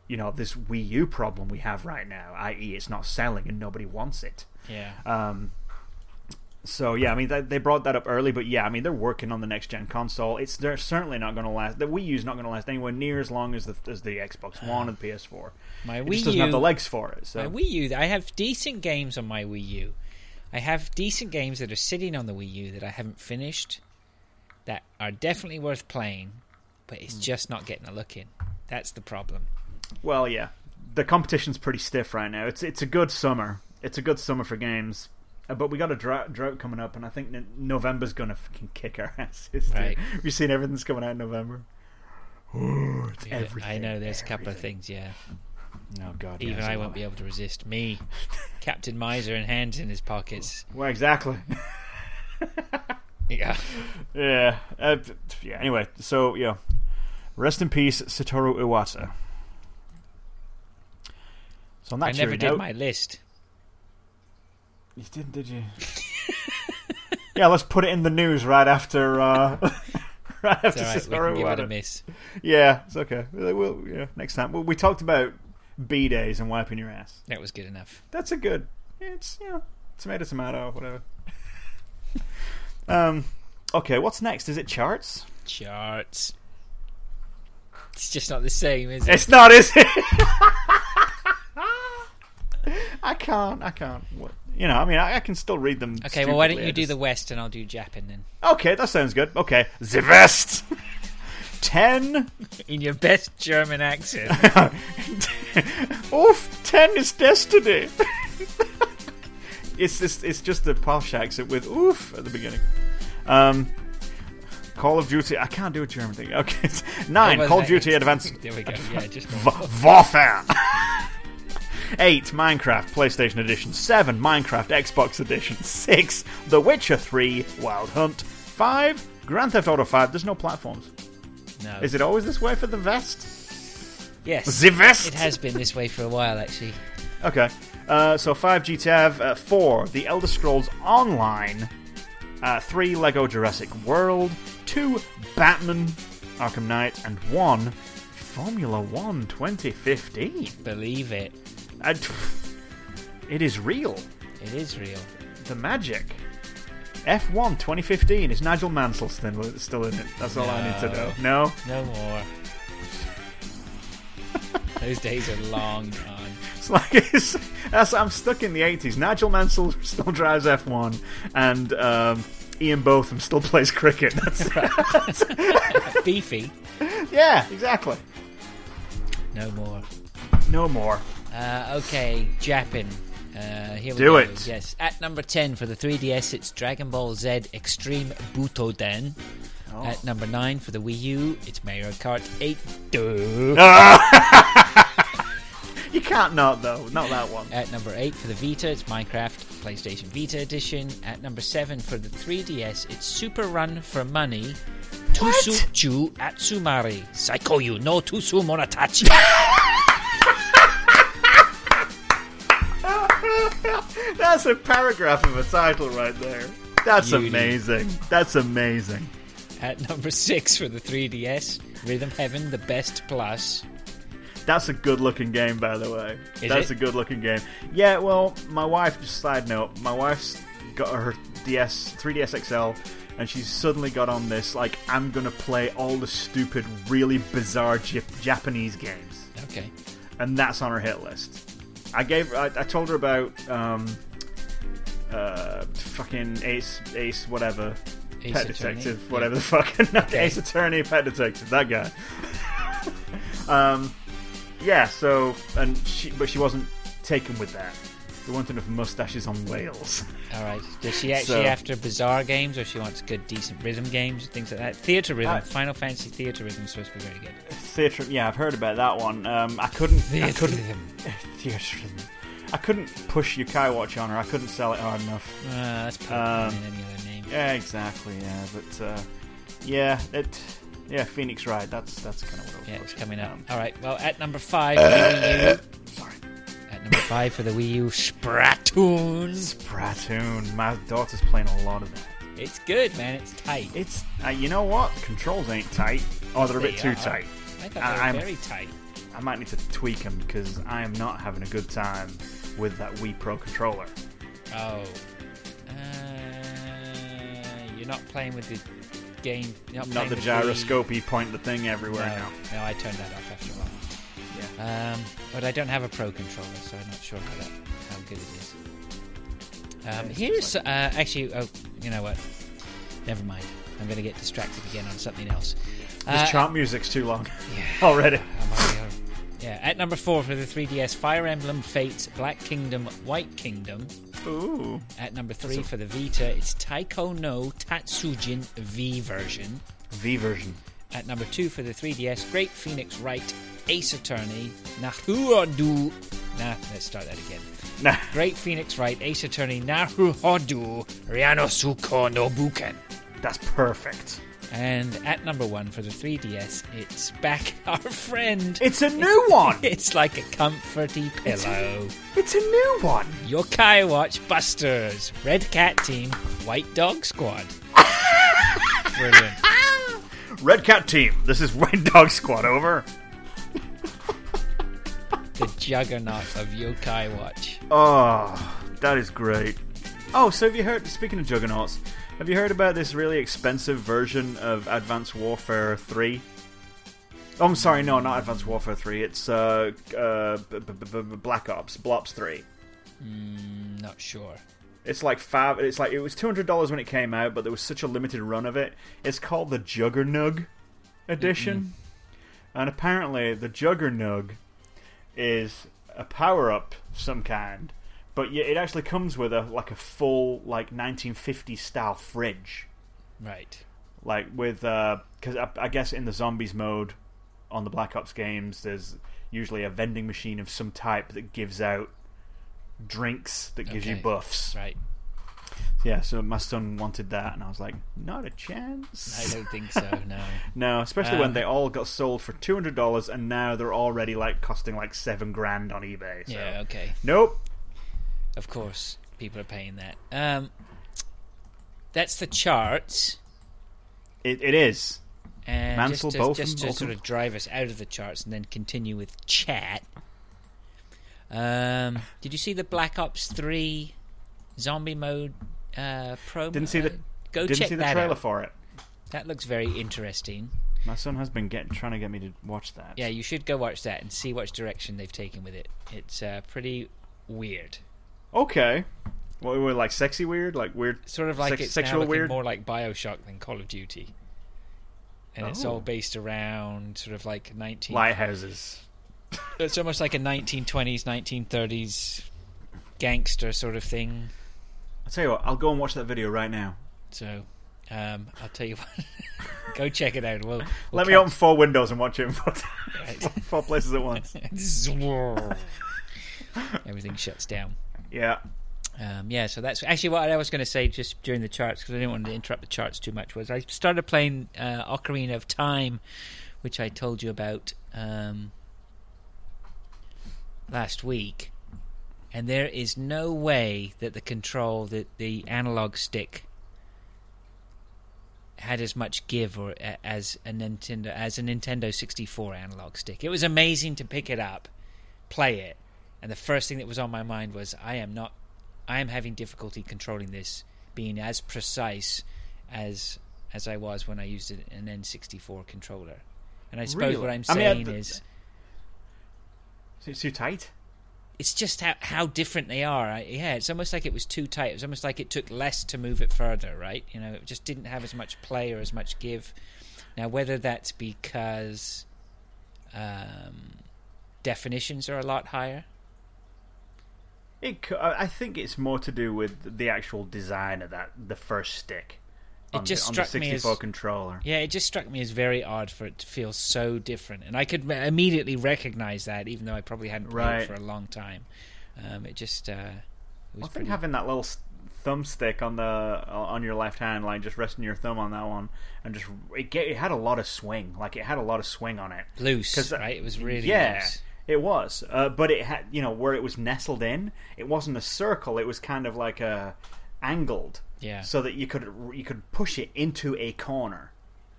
Speaker 2: you know this Wii U problem we have right now, i.e., it's not selling and nobody wants it.
Speaker 1: yeah,
Speaker 2: Um, so yeah, I mean they, they brought that up early, but yeah, I mean they're working on the next gen console. It's they're certainly not going to last. The Wii U's not going to last anywhere near as long as the as the Xbox One and the PS4.
Speaker 1: my
Speaker 2: It
Speaker 1: Wii
Speaker 2: just doesn't
Speaker 1: U,
Speaker 2: have the legs for it. So
Speaker 1: my Wii U. I have decent games on my Wii U. I have decent games that are sitting on the Wii U that I haven't finished, that are definitely worth playing, but it's just not getting a look in. That's the problem.
Speaker 2: Well, yeah, the competition's pretty stiff right now. It's it's a good summer. It's a good summer for games. Uh, But we got a drought, drought coming up, and I think November's gonna fucking kick our asses. dude.
Speaker 1: Right.
Speaker 2: We've seen everything's coming out in November. Oh, it's
Speaker 1: Yeah,
Speaker 2: everything.
Speaker 1: I know there's a couple of things, yeah.
Speaker 2: Oh god,
Speaker 1: Even
Speaker 2: yes,
Speaker 1: I
Speaker 2: a
Speaker 1: won't be able to resist me, Captain Miser, and hands in his pockets.
Speaker 2: Well, exactly.
Speaker 1: Yeah,
Speaker 2: yeah. Uh, t- t- yeah. Anyway, so yeah, rest in peace, Satoru Iwata. So on that
Speaker 1: I never
Speaker 2: cheery
Speaker 1: did
Speaker 2: note-
Speaker 1: my list.
Speaker 2: You didn't, did you? yeah, let's put it in the news right after. Uh, right after
Speaker 1: It's all right. We
Speaker 2: Cesaro
Speaker 1: can give it a miss.
Speaker 2: Yeah, it's okay. We'll, we'll- yeah, next time. Well, we talked about B days and wiping your ass.
Speaker 1: That was good enough.
Speaker 2: That's a good. It's you know tomato tomato whatever. um. Okay, what's next? Is it charts?
Speaker 1: Charts. It's just not the same, is it?
Speaker 2: It's not, is it? I can't. I can't. You know, I mean, I, I can still read them.
Speaker 1: Okay, well, why don't you do the West and I'll do Japan then?
Speaker 2: Okay, that sounds good. Okay, the West. Ten.
Speaker 1: In your best German accent.
Speaker 2: Oof! Ten is destiny. it's just it's just the posh accent with oof at the beginning. Um, Call of Duty. I can't do a German thing. Okay, nine. Call of Duty Advanced
Speaker 1: There we go. Yeah, just.
Speaker 2: Warfare. Eight. Minecraft PlayStation Edition. Seven. Minecraft Xbox Edition. Six. The Witcher Three. Wild Hunt. Five. Grand Theft Auto Five. There's no platforms.
Speaker 1: No.
Speaker 2: Is it always this way for the vest?
Speaker 1: Yes.
Speaker 2: The vest.
Speaker 1: It has been this way for a while, actually.
Speaker 2: Okay. Uh, so five GTAV, uh, four The Elder Scrolls Online, uh, three Lego Jurassic World, two Batman Arkham Knight, and one Formula One 2015.
Speaker 1: Believe it.
Speaker 2: And, it is real.
Speaker 1: It is real.
Speaker 2: The magic. F1 2015 is Nigel Mansell still, still in it. That's all I need to know. No.
Speaker 1: No more. Those days are long gone.
Speaker 2: It's like it's, I'm stuck in the 80s. Nigel Mansell still drives F1, and um, Ian Botham still plays cricket. That's,
Speaker 1: Beefy.
Speaker 2: yeah, exactly.
Speaker 1: No more.
Speaker 2: No more.
Speaker 1: Uh, okay, Japan. Uh, here we
Speaker 2: Do
Speaker 1: go.
Speaker 2: it.
Speaker 1: Yes, at number ten for the 3DS, it's Dragon Ball Z Extreme Butoden.
Speaker 2: Oh.
Speaker 1: At number nine for the Wii U, it's Mario Kart 8. Duh.
Speaker 2: You can't not though. Not that one.
Speaker 1: At number eight for the Vita, it's Minecraft PlayStation Vita Edition. At number seven for the 3DS, it's Super Run for Money. Tusuchu Atsumari. Saikoyu no Tusu Monatachi.
Speaker 2: That's a paragraph of a title right there. That's
Speaker 1: Beauty.
Speaker 2: amazing. That's amazing.
Speaker 1: At number six for the 3DS, Rhythm Heaven, the Best Plus.
Speaker 2: That's a good looking game, by the way.
Speaker 1: Is
Speaker 2: That's
Speaker 1: it?
Speaker 2: a good looking game. Yeah, well, my wife, just side note, my wife's got her DS, 3DS XL, and she's suddenly got on this, like, I'm gonna play all the stupid, really bizarre Jap- Japanese games.
Speaker 1: Okay.
Speaker 2: And that's on her hit list. I gave, I, I told her about, um, uh, fucking Ace, Ace, whatever.
Speaker 1: Ace
Speaker 2: Pet
Speaker 1: Attorney,
Speaker 2: Detective, whatever the fuck. Not
Speaker 1: Okay.
Speaker 2: Ace Attorney, Pet Detective, that guy. um, yeah. So, and she, but she wasn't taken with that. They wanted enough mustaches on whales.
Speaker 1: All right. Does she actually
Speaker 2: So-
Speaker 1: after bizarre games, or she wants good, decent rhythm games, things like that? Theatrhythm.
Speaker 2: Uh,
Speaker 1: Final Fantasy Theatrhythm is supposed to be very good.
Speaker 2: Theatre, yeah, I've heard about that one. Um, I couldn't, I
Speaker 1: Theater
Speaker 2: couldn't,
Speaker 1: rhythm.
Speaker 2: theatre rhythm. I couldn't push Yokai Watch on her. I couldn't sell it hard enough.
Speaker 1: Uh, that's Pokemon
Speaker 2: Um,
Speaker 1: in any other name.
Speaker 2: Yeah, exactly. Yeah, but uh, yeah, it, yeah, Phoenix Wright. That's that's kind of what I was.
Speaker 1: Yeah, it's coming up.
Speaker 2: Um,
Speaker 1: All right. Well, at number five for the Wii
Speaker 2: sorry.
Speaker 1: Number five for the Wii U, Splatoon.
Speaker 2: Splatoon. My daughter's playing a lot of that.
Speaker 1: It's good, man. It's tight.
Speaker 2: It's uh, you know what? Controls ain't tight. Oh, they're a bit
Speaker 1: They
Speaker 2: too
Speaker 1: are.
Speaker 2: tight.
Speaker 1: I thought they were
Speaker 2: I'm,
Speaker 1: very tight.
Speaker 2: I might need to tweak them because I am not having a good time with that Wii Pro controller.
Speaker 1: Oh. Uh, you're not playing with the game. Not,
Speaker 2: Not the
Speaker 1: with
Speaker 2: gyroscopey point the thing
Speaker 1: No,
Speaker 2: everywhere now.
Speaker 1: no, I turned that off after a while. Um, but I don't have a pro controller, so I'm not sure how, that, how good it is. Um, here's uh, actually. Oh, you know what? Never mind. I'm going to get distracted again on something else.
Speaker 2: This
Speaker 1: Uh,
Speaker 2: chart music's too long
Speaker 1: yeah.
Speaker 2: already.
Speaker 1: On- Yeah, at number four for the 3DS, Fire Emblem Fates Black Kingdom White Kingdom.
Speaker 2: Ooh.
Speaker 1: At number three for the Vita, it's Taiko no Tatsujin V version.
Speaker 2: V version.
Speaker 1: At number two for the 3DS, Great Phoenix Wright Ace Attorney Nahuodu. Nah, let's start that again.
Speaker 2: Nah.
Speaker 1: Great Phoenix Wright Ace Attorney Naruhodo Ryanosuko no Buken.
Speaker 2: That's perfect.
Speaker 1: And at number one for the 3DS, it's back our friend.
Speaker 2: It's a new one.
Speaker 1: It's like a comforty pillow.
Speaker 2: It's a new one.
Speaker 1: Yokai Watch Busters, Red Cat Team, White Dog Squad. Brilliant.
Speaker 2: Red Cat Team. This is White Dog Squad. Over.
Speaker 1: The juggernaut of Yokai Watch.
Speaker 2: Oh, that is great. Oh, so have you heard? Speaking of juggernauts, have you heard about this really expensive version of Advanced Warfare Three? Oh, I'm sorry, no, not Advanced Warfare Three. It's uh, uh, b- b- b- b- Black Ops, Blops Three.
Speaker 1: Mm, not sure.
Speaker 2: It's like five. It's like it was two hundred dollars when it came out, but there was such a limited run of it. It's called the Juggernog edition, and apparently the Juggernog is a power up of some kind, but yeah, it actually comes with a like a full like 1950s style fridge,
Speaker 1: Right.
Speaker 2: like with uh, because I, I guess in the zombies mode on the Black Ops games, there's usually a vending machine of some type that gives out drinks that gives you buffs.
Speaker 1: Right.
Speaker 2: Yeah, so my son wanted that, and I was like, not a chance.
Speaker 1: I don't think so, no.
Speaker 2: No, especially when
Speaker 1: Um,
Speaker 2: they all got sold for two hundred dollars, and now they're already like costing like seven grand on eBay. So.
Speaker 1: Yeah, okay.
Speaker 2: Nope.
Speaker 1: Of course, people are paying that. Um, that's the charts.
Speaker 2: It, it is.
Speaker 1: And
Speaker 2: Mansell,
Speaker 1: just to,
Speaker 2: Botham,
Speaker 1: just to sort of drive us out of the charts and then continue with chat. Um, did you see the Black Ops Three zombie mode uh, promo?
Speaker 2: Didn't see the
Speaker 1: Uh, Go
Speaker 2: didn't
Speaker 1: check
Speaker 2: see the
Speaker 1: that
Speaker 2: trailer
Speaker 1: out.
Speaker 2: for it.
Speaker 1: That looks very interesting.
Speaker 2: My son has been getting trying to get me to watch that.
Speaker 1: Yeah, you should go watch that and see which direction they've taken with it. It's uh, pretty weird.
Speaker 2: Okay. Well, we're like sexy weird, like weird.
Speaker 1: Sort of like
Speaker 2: Sex-
Speaker 1: it's
Speaker 2: sexual weird?
Speaker 1: more like Bioshock than Call of Duty. And it's
Speaker 2: Oh.
Speaker 1: all based around sort of like 19
Speaker 2: lighthouses.
Speaker 1: It's almost like a 1920s, 1930s gangster sort of thing.
Speaker 2: I'll tell you what. I'll go and watch that video right now.
Speaker 1: So, um, I'll tell you what. go check it out. We'll, we'll
Speaker 2: Let me open four windows and watch it in four,
Speaker 1: Right.
Speaker 2: four places at once.
Speaker 1: Everything shuts down.
Speaker 2: Yeah.
Speaker 1: Um, yeah, so that's actually what I was going to say just during the charts because I didn't want to interrupt the charts too much. Was I started playing uh, Ocarina of Time, which I told you about um, last week, and there is no way that the control that the analog stick had as much give or as a Nintendo as a Nintendo 64 analog stick. It was amazing to pick it up, play it, and the first thing that was on my mind was I am not I am having difficulty controlling this being as precise as as I was when I used an an N64 controller. And I suppose
Speaker 2: Really?
Speaker 1: what I'm
Speaker 2: I mean, I-
Speaker 1: saying is
Speaker 2: It's too tight.
Speaker 1: It's just how how different they are. I, yeah, it's almost like it was too tight. It was almost like it took less to move it further, right? You know, it just didn't have as much play or as much give. Now, whether that's because um, definitions are a lot higher,
Speaker 2: It, I think it's more to do with the actual design of that, the first stick.
Speaker 1: It
Speaker 2: on
Speaker 1: just
Speaker 2: the, on
Speaker 1: struck
Speaker 2: the
Speaker 1: me as-
Speaker 2: controller.
Speaker 1: Yeah, it just struck me as very odd for it to feel so different, and I could immediately recognize that, even though I probably hadn't played
Speaker 2: Right.
Speaker 1: for a long time. Um, it just uh, it was
Speaker 2: I think having that little thumbstick on the on your left hand, like just resting your thumb on that one, and just it, get, it had a lot of swing. Like it had a lot of swing on it.
Speaker 1: loose,
Speaker 2: 'Cause, uh,
Speaker 1: right? It was really
Speaker 2: yeah,
Speaker 1: loose.
Speaker 2: it was. Uh, but it had you know where it was nestled in. It wasn't a circle. It was kind of like a angled,
Speaker 1: Yeah,
Speaker 2: so that you could you could push it into a corner.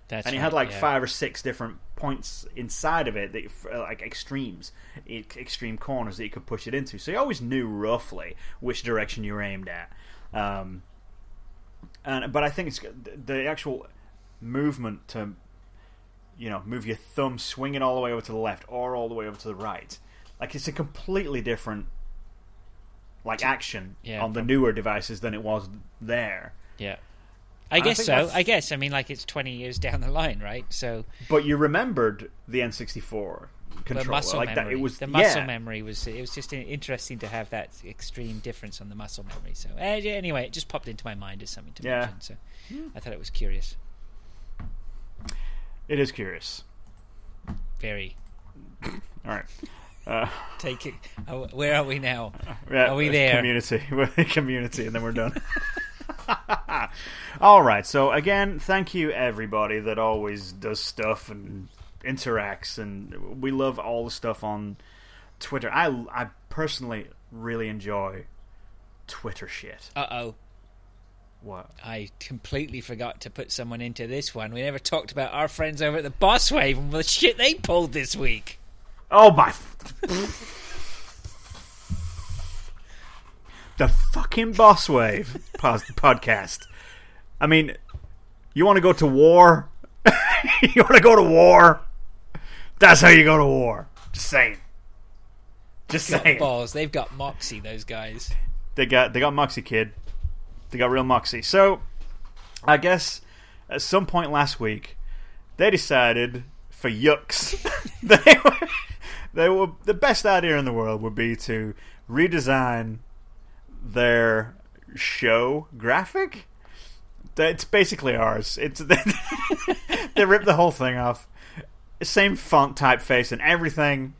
Speaker 1: that's
Speaker 2: and it
Speaker 1: right,
Speaker 2: had like
Speaker 1: yeah.
Speaker 2: five or six different points inside of it that uh, like extremes extreme corners that you could push it into so you always knew roughly which direction you were aimed at um, and but i think it's the actual movement to you know move your thumb swing it all the way over to the left or all the way over to the right like it's a completely different like action
Speaker 1: Yeah,
Speaker 2: on the
Speaker 1: prob-
Speaker 2: newer devices than it was there
Speaker 1: Yeah. I
Speaker 2: I
Speaker 1: guess
Speaker 2: think
Speaker 1: so.
Speaker 2: that's-
Speaker 1: I guess. I mean, like it's twenty years down the line, right? So
Speaker 2: but you remembered the N64 controller
Speaker 1: the muscle
Speaker 2: like
Speaker 1: memory,
Speaker 2: that. It was
Speaker 1: the muscle
Speaker 2: yeah.
Speaker 1: memory was. It was just interesting to have that extreme difference on the muscle memory. So uh, anyway, it just popped into my mind as something to
Speaker 2: Yeah.
Speaker 1: mention. So I thought it was curious.
Speaker 2: It is curious.
Speaker 1: Very.
Speaker 2: All right. Uh,
Speaker 1: Take it. Oh, where are we now?
Speaker 2: yeah,
Speaker 1: Are we there?
Speaker 2: Community. We're in community, and then we're done. All right. So again, thank you everybody that always does stuff and interacts, and we love all the stuff on Twitter. I I personally really enjoy Twitter shit.
Speaker 1: Uh oh.
Speaker 2: What?
Speaker 1: I completely forgot to put someone into this one. We never talked about our friends over at the Boss Wave and the shit they pulled this week.
Speaker 2: Oh my! The fucking Boss Wave podcast. I mean, you want to go to war? you want to go to war? That's how you go to war. Just saying. Just
Speaker 1: Got
Speaker 2: saying.
Speaker 1: balls. They've got moxie. Those guys.
Speaker 2: They got they got Moxie Kid. They got real Moxie. So, I guess at some point last week, they decided for yucks, they were, they were the best idea in the world would be to redesign their show graphic. It's basically ours. It's they ripped the whole thing off. Same font typeface and everything,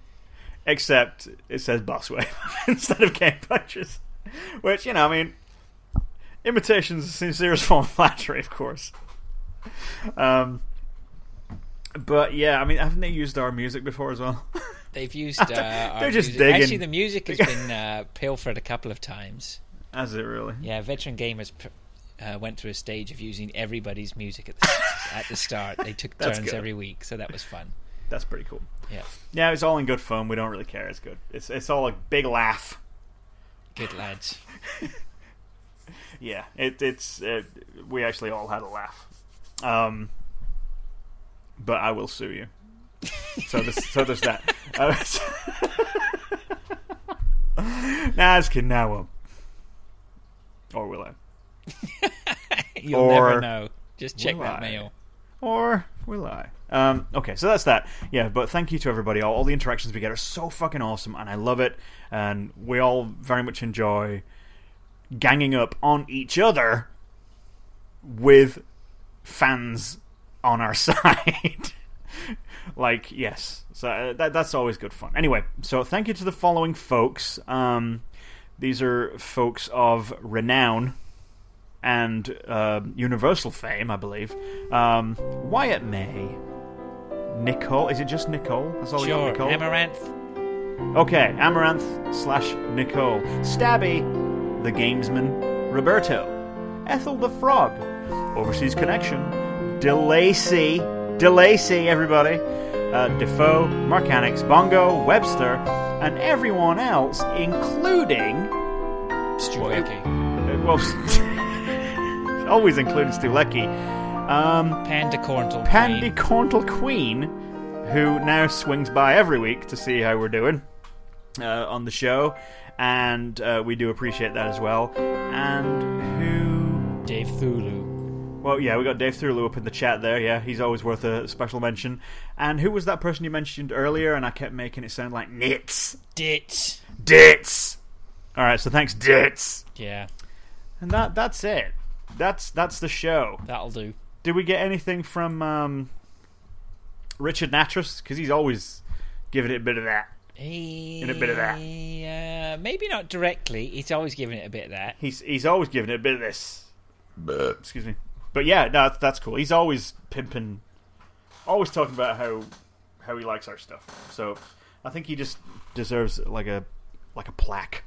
Speaker 2: except it says Boss Wave instead of Game Punchers. Which, you know, I mean, imitation's the sincerest form of flattery, of course. Um, but yeah, I mean, haven't they used our music before as well?
Speaker 1: They've used. Uh,
Speaker 2: They're just
Speaker 1: music.
Speaker 2: digging.
Speaker 1: Actually, the music has been uh, pilfered a couple of times.
Speaker 2: Has it really?
Speaker 1: Yeah, veteran gamers uh, went through a stage of using everybody's music at the at the start. They took turns
Speaker 2: good.
Speaker 1: every week, so that was fun.
Speaker 2: That's pretty cool.
Speaker 1: Yeah,
Speaker 2: Yeah, it's all in good fun. We don't really care. It's good. It's it's all a big laugh.
Speaker 1: good lads.
Speaker 2: Yeah, it, it's it, we actually all had a laugh. Um, but I will sue you. So there's so there's that. Uh, nah, just kidding. Now won't. Or will I?
Speaker 1: You'll
Speaker 2: Or
Speaker 1: never know. Just check that
Speaker 2: I?
Speaker 1: mail.
Speaker 2: Or will I? Um, okay, so that's that. Yeah, but thank you to everybody. All, all the interactions we get are so fucking awesome, and I love it. And we all very much enjoy ganging up on each other with fans on our side. like, yes. So uh, that, that's always good fun. Anyway, so thank you to the following folks. Um, these are folks of renown and uh, universal fame, I believe. Um, Wyatt May, Nicole. Is it just Nicole? That's all you got,
Speaker 1: Sure,
Speaker 2: Nicole.
Speaker 1: Amaranth.
Speaker 2: Okay, Amaranth slash Nicole. Stabby, the gamesman, Roberto. Ethel the Frog, Overseas Connection. DeLacy, DeLacy, everybody. Uh, Defoe, Marcanix, Bongo, Webster, and everyone else, including.
Speaker 1: Stulecki.
Speaker 2: uh, Well, always including Stulecki. Um,
Speaker 1: Panda Corntal.
Speaker 2: Pandy Corntal Queen, who now swings by every week to see how we're doing uh, on the show, and uh, we do appreciate that as well. And who?
Speaker 1: Dave Thulu.
Speaker 2: Well, yeah, we got Dave Thurlow up in the chat there. Yeah, he's always worth a special mention. And who was that person you mentioned earlier? And I kept making it sound like Nits,
Speaker 1: Dit.
Speaker 2: Dits. All right, so thanks, Dits.
Speaker 1: Yeah,
Speaker 2: And that that's it. That's that's the show.
Speaker 1: that'll do.
Speaker 2: Did we get anything from um, Richard Natras? Because he's always giving it a bit of that.
Speaker 1: In
Speaker 2: a bit of that.
Speaker 1: Uh, maybe not directly. He's always giving it a bit of that.
Speaker 2: He's he's always giving it a bit of this. Excuse me. But yeah, no, that's, that's cool. He's always pimping, always talking about how how he likes our stuff. So I think he just deserves like a like a plaque,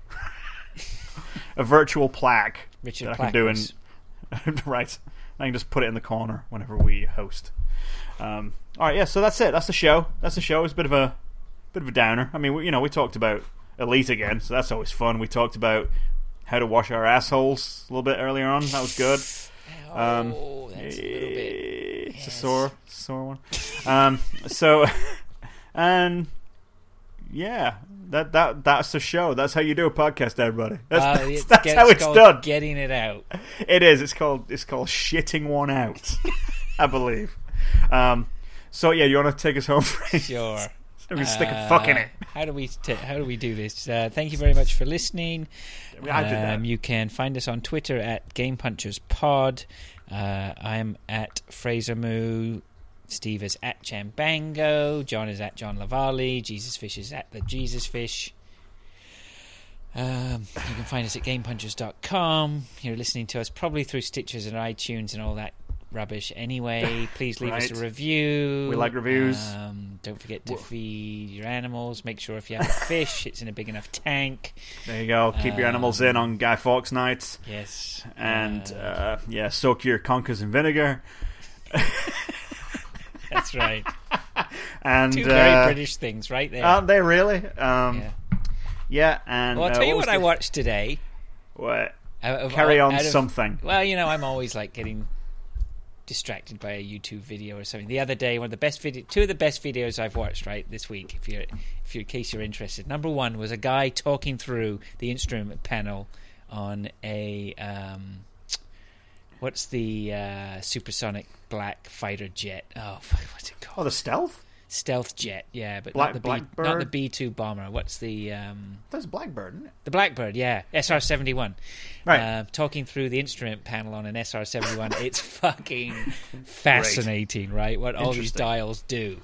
Speaker 2: a virtual plaque
Speaker 1: Richard
Speaker 2: that I can do in
Speaker 1: Plackers.
Speaker 2: right. I can just put it in the corner whenever we host. Um, all right, yeah. So that's it. That's the show. That's the show. It's a bit of a bit of a downer. I mean, we, you know, we talked about Elite again, so that's always fun. We talked about how to wash our assholes a little bit earlier on. That was good. Um,
Speaker 1: oh, that's a little bit.
Speaker 2: It's a sore, sore one. Um, so, and yeah, that that that's the show. That's how you do a podcast, everybody. That's,
Speaker 1: Uh,
Speaker 2: that's,
Speaker 1: it's
Speaker 2: that's
Speaker 1: get-
Speaker 2: how it's
Speaker 1: called
Speaker 2: done.
Speaker 1: Getting it out.
Speaker 2: It is. It's called. It's called shitting one out. I believe. Um. So yeah, you want to take us home, Frank?
Speaker 1: Sure.
Speaker 2: I'm gonna stick a fuck in
Speaker 1: Uh,
Speaker 2: it.
Speaker 1: How do we t- how do we do this? Uh, thank you very much for listening.
Speaker 2: I did that.
Speaker 1: Um, you can find us on Twitter at Game Punchers Pod. Uh, I'm at Fraser Moo. Steve is at Chambango. John is at John Lavalley. Jesus Fish is at the Jesus Fish. Um, you can find us at gamepunchers.com. You're listening to us probably through Stitchers and iTunes and all that rubbish anyway. Please leave us a review.
Speaker 2: We like reviews.
Speaker 1: Um, don't forget to feed your animals. Make sure if you have a fish, it's in a big enough tank.
Speaker 2: There you go. Keep your animals in on Guy Fawkes nights.
Speaker 1: Yes.
Speaker 2: And,
Speaker 1: Uh,
Speaker 2: uh, yeah, soak your conkers in vinegar.
Speaker 1: that's right.
Speaker 2: And,
Speaker 1: Two very
Speaker 2: uh,
Speaker 1: British things right there.
Speaker 2: Aren't they really? Um,
Speaker 1: yeah.
Speaker 2: yeah. and.
Speaker 1: Well, I'll
Speaker 2: uh,
Speaker 1: tell you what I watched today.
Speaker 2: What?
Speaker 1: Of-
Speaker 2: Carry on
Speaker 1: out of-
Speaker 2: something.
Speaker 1: Well, you know, I'm always like getting distracted by a YouTube video or something. The other day, one of the best video, two of the best videos I've watched right this week. If you're, if you, in case you're interested, number one was a guy talking through the instrument panel on a um, what's the uh, supersonic black fighter jet? Oh, what's it called?
Speaker 2: Oh, the stealth?
Speaker 1: Stealth jet, yeah, but
Speaker 2: Black-
Speaker 1: not the B,
Speaker 2: Blackbird?
Speaker 1: not the B two bomber. What's the um,
Speaker 2: That's Blackbird, isn't it?
Speaker 1: the Blackbird, yeah, SR seventy one.
Speaker 2: Right.
Speaker 1: Uh, talking through the instrument panel on an SR seventy one, it's fucking fascinating, right? What all these dials do.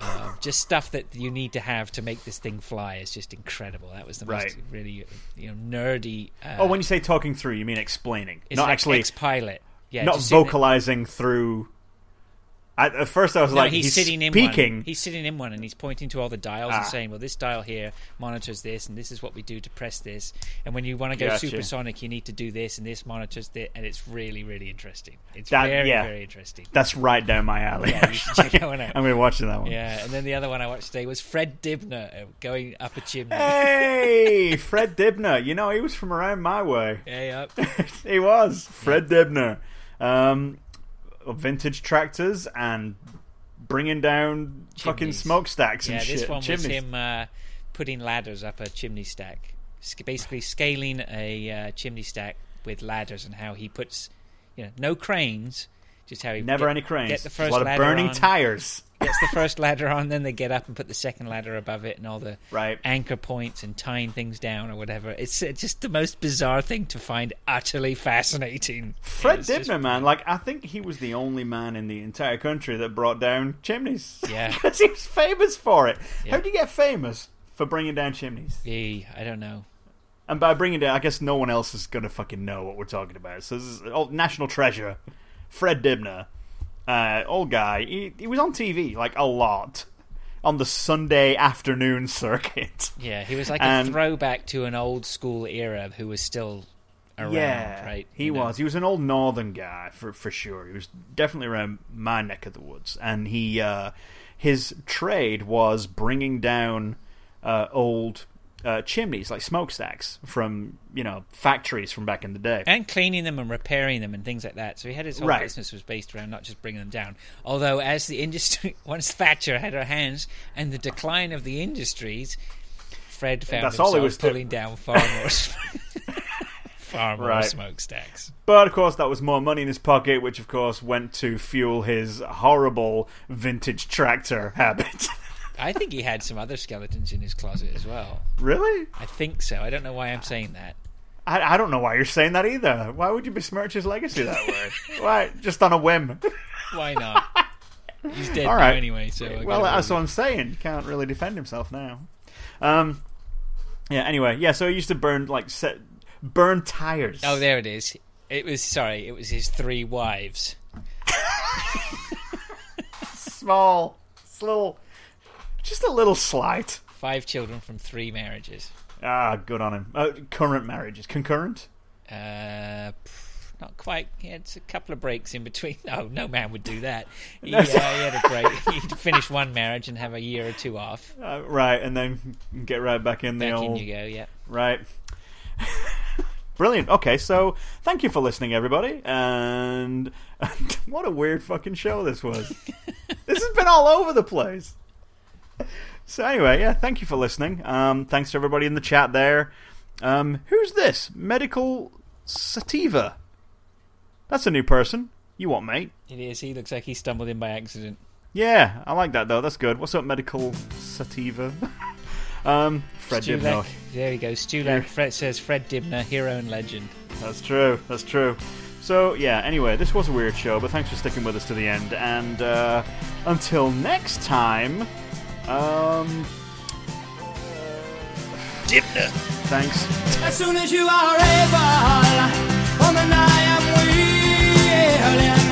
Speaker 1: Uh, just stuff that you need to have to make this thing fly is just incredible. That was the most really you know nerdy. Uh,
Speaker 2: oh, when you say talking through, you mean explaining,
Speaker 1: it's
Speaker 2: not
Speaker 1: like
Speaker 2: actually,
Speaker 1: X-Pilot. Yeah,
Speaker 2: not vocalizing through. I, at first, I was
Speaker 1: No,
Speaker 2: like,
Speaker 1: he's,
Speaker 2: he's,
Speaker 1: sitting in
Speaker 2: speaking.
Speaker 1: one. He's sitting in one, and he's pointing to all the dials
Speaker 2: Ah.
Speaker 1: and saying, "Well, this dial here monitors this, and this is what we do to press this. And when you want to go
Speaker 2: Gotcha.
Speaker 1: supersonic, you need to do this, and this monitors this." And it's really, really interesting. It's
Speaker 2: That-
Speaker 1: very,
Speaker 2: yeah.
Speaker 1: very interesting.
Speaker 2: That's right down my alley.
Speaker 1: Yeah, you check that one out.
Speaker 2: I'm going to watch that one.
Speaker 1: Yeah, and then the other one I watched today was Fred Dibnah uh, going up a chimney.
Speaker 2: Hey, Fred Dibnah. You know, he was from around my way.
Speaker 1: Yeah, up.
Speaker 2: he was Fred Dibnah. Um, vintage tractors and bringing down fucking
Speaker 1: Chimneys.
Speaker 2: smokestacks and
Speaker 1: Yeah,
Speaker 2: shit.
Speaker 1: this one was him uh, putting ladders up a chimney stack, basically scaling a uh, chimney stack with ladders, and how he puts, you know, no cranes, just how he
Speaker 2: Never
Speaker 1: get-
Speaker 2: any cranes.
Speaker 1: Get the first
Speaker 2: a lot of burning
Speaker 1: on,
Speaker 2: tires.
Speaker 1: Gets the first ladder on, then they get up and put the second ladder above it, and all the
Speaker 2: Right.
Speaker 1: anchor points and tying things down or whatever. It's uh, just the most bizarre thing to find utterly fascinating.
Speaker 2: Fred
Speaker 1: It's just-
Speaker 2: man, like I think he was the only man in the entire country that brought down chimneys.
Speaker 1: Yeah.
Speaker 2: because he was famous for it.
Speaker 1: Yeah.
Speaker 2: How do you get famous for bringing down chimneys?
Speaker 1: Yeah, I don't know.
Speaker 2: And by bringing down, I guess no one else is gonna fucking know what we're talking about. So this is oh, national treasure, Fred Dibnah, uh, old guy. He, he was on TV like a lot on the Sunday afternoon circuit.
Speaker 1: Yeah, he was like
Speaker 2: And-
Speaker 1: a throwback to an old school era who was still around,
Speaker 2: yeah,
Speaker 1: right?
Speaker 2: he
Speaker 1: You know?
Speaker 2: was. He was an old northern guy for for sure. He was definitely around my neck of the woods, and he uh, his trade was bringing down uh, old uh, chimneys like smokestacks from you know factories from back in the day.
Speaker 1: and cleaning them and repairing them and things like that. So he had his whole
Speaker 2: Right.
Speaker 1: business was based around not just bringing them down. Although, as the industry, once Thatcher had her hands and the decline of the industries, Fred found
Speaker 2: That's all
Speaker 1: himself
Speaker 2: he was
Speaker 1: pulling down far more, far more
Speaker 2: Right.
Speaker 1: smokestacks.
Speaker 2: But of course, that was more money in his pocket, which of course went to fuel his horrible vintage tractor habit.
Speaker 1: I think he had some other skeletons in his closet as well.
Speaker 2: really?
Speaker 1: I think so. I don't know why I'm saying that.
Speaker 2: I, I don't know why you're saying that either. Why would you besmirch his legacy that way? why? Just on a whim.
Speaker 1: Why not? He's dead
Speaker 2: All
Speaker 1: now anyway. So I
Speaker 2: well, that's what I'm saying. He can't really defend himself now. Um. Yeah. Anyway, yeah. So he used to burn like set, burn tires.
Speaker 1: Oh, there it is. It was sorry. It was his three wives.
Speaker 2: small, little, just a little slight.
Speaker 1: Five children from three marriages.
Speaker 2: Ah, good on him. Uh, current marriages, concurrent.
Speaker 1: Uh, not quite. He had a couple of breaks in between. No, no man would do that. He, uh, he had a break. He'd finish one marriage and have a year or two off.
Speaker 2: Uh, right, and then get right back in the
Speaker 1: Back in
Speaker 2: old.
Speaker 1: you go. Yeah.
Speaker 2: Right. Brilliant. Okay, so thank you for listening, everybody. And what a weird fucking show this was. this has been all over the place. So anyway, yeah, thank you for listening. Um, thanks to everybody in the chat there. Um, who's this? Medical Sativa. That's a new person. You what, mate?
Speaker 1: It is. He looks like he stumbled in by accident.
Speaker 2: Yeah, I like that though. That's good. What's up, Medical Sativa? um, Fred
Speaker 1: Stulek.
Speaker 2: Dibnah.
Speaker 1: There we go. Stulek. Fred says Fred Dibnah, hero and legend.
Speaker 2: That's true. That's true. So yeah. Anyway, this was a weird show, but thanks for sticking with us to the end. And uh, until next time, um.
Speaker 1: Dibnah.
Speaker 2: Thanks.
Speaker 4: As soon as you are able, woman, I am willing.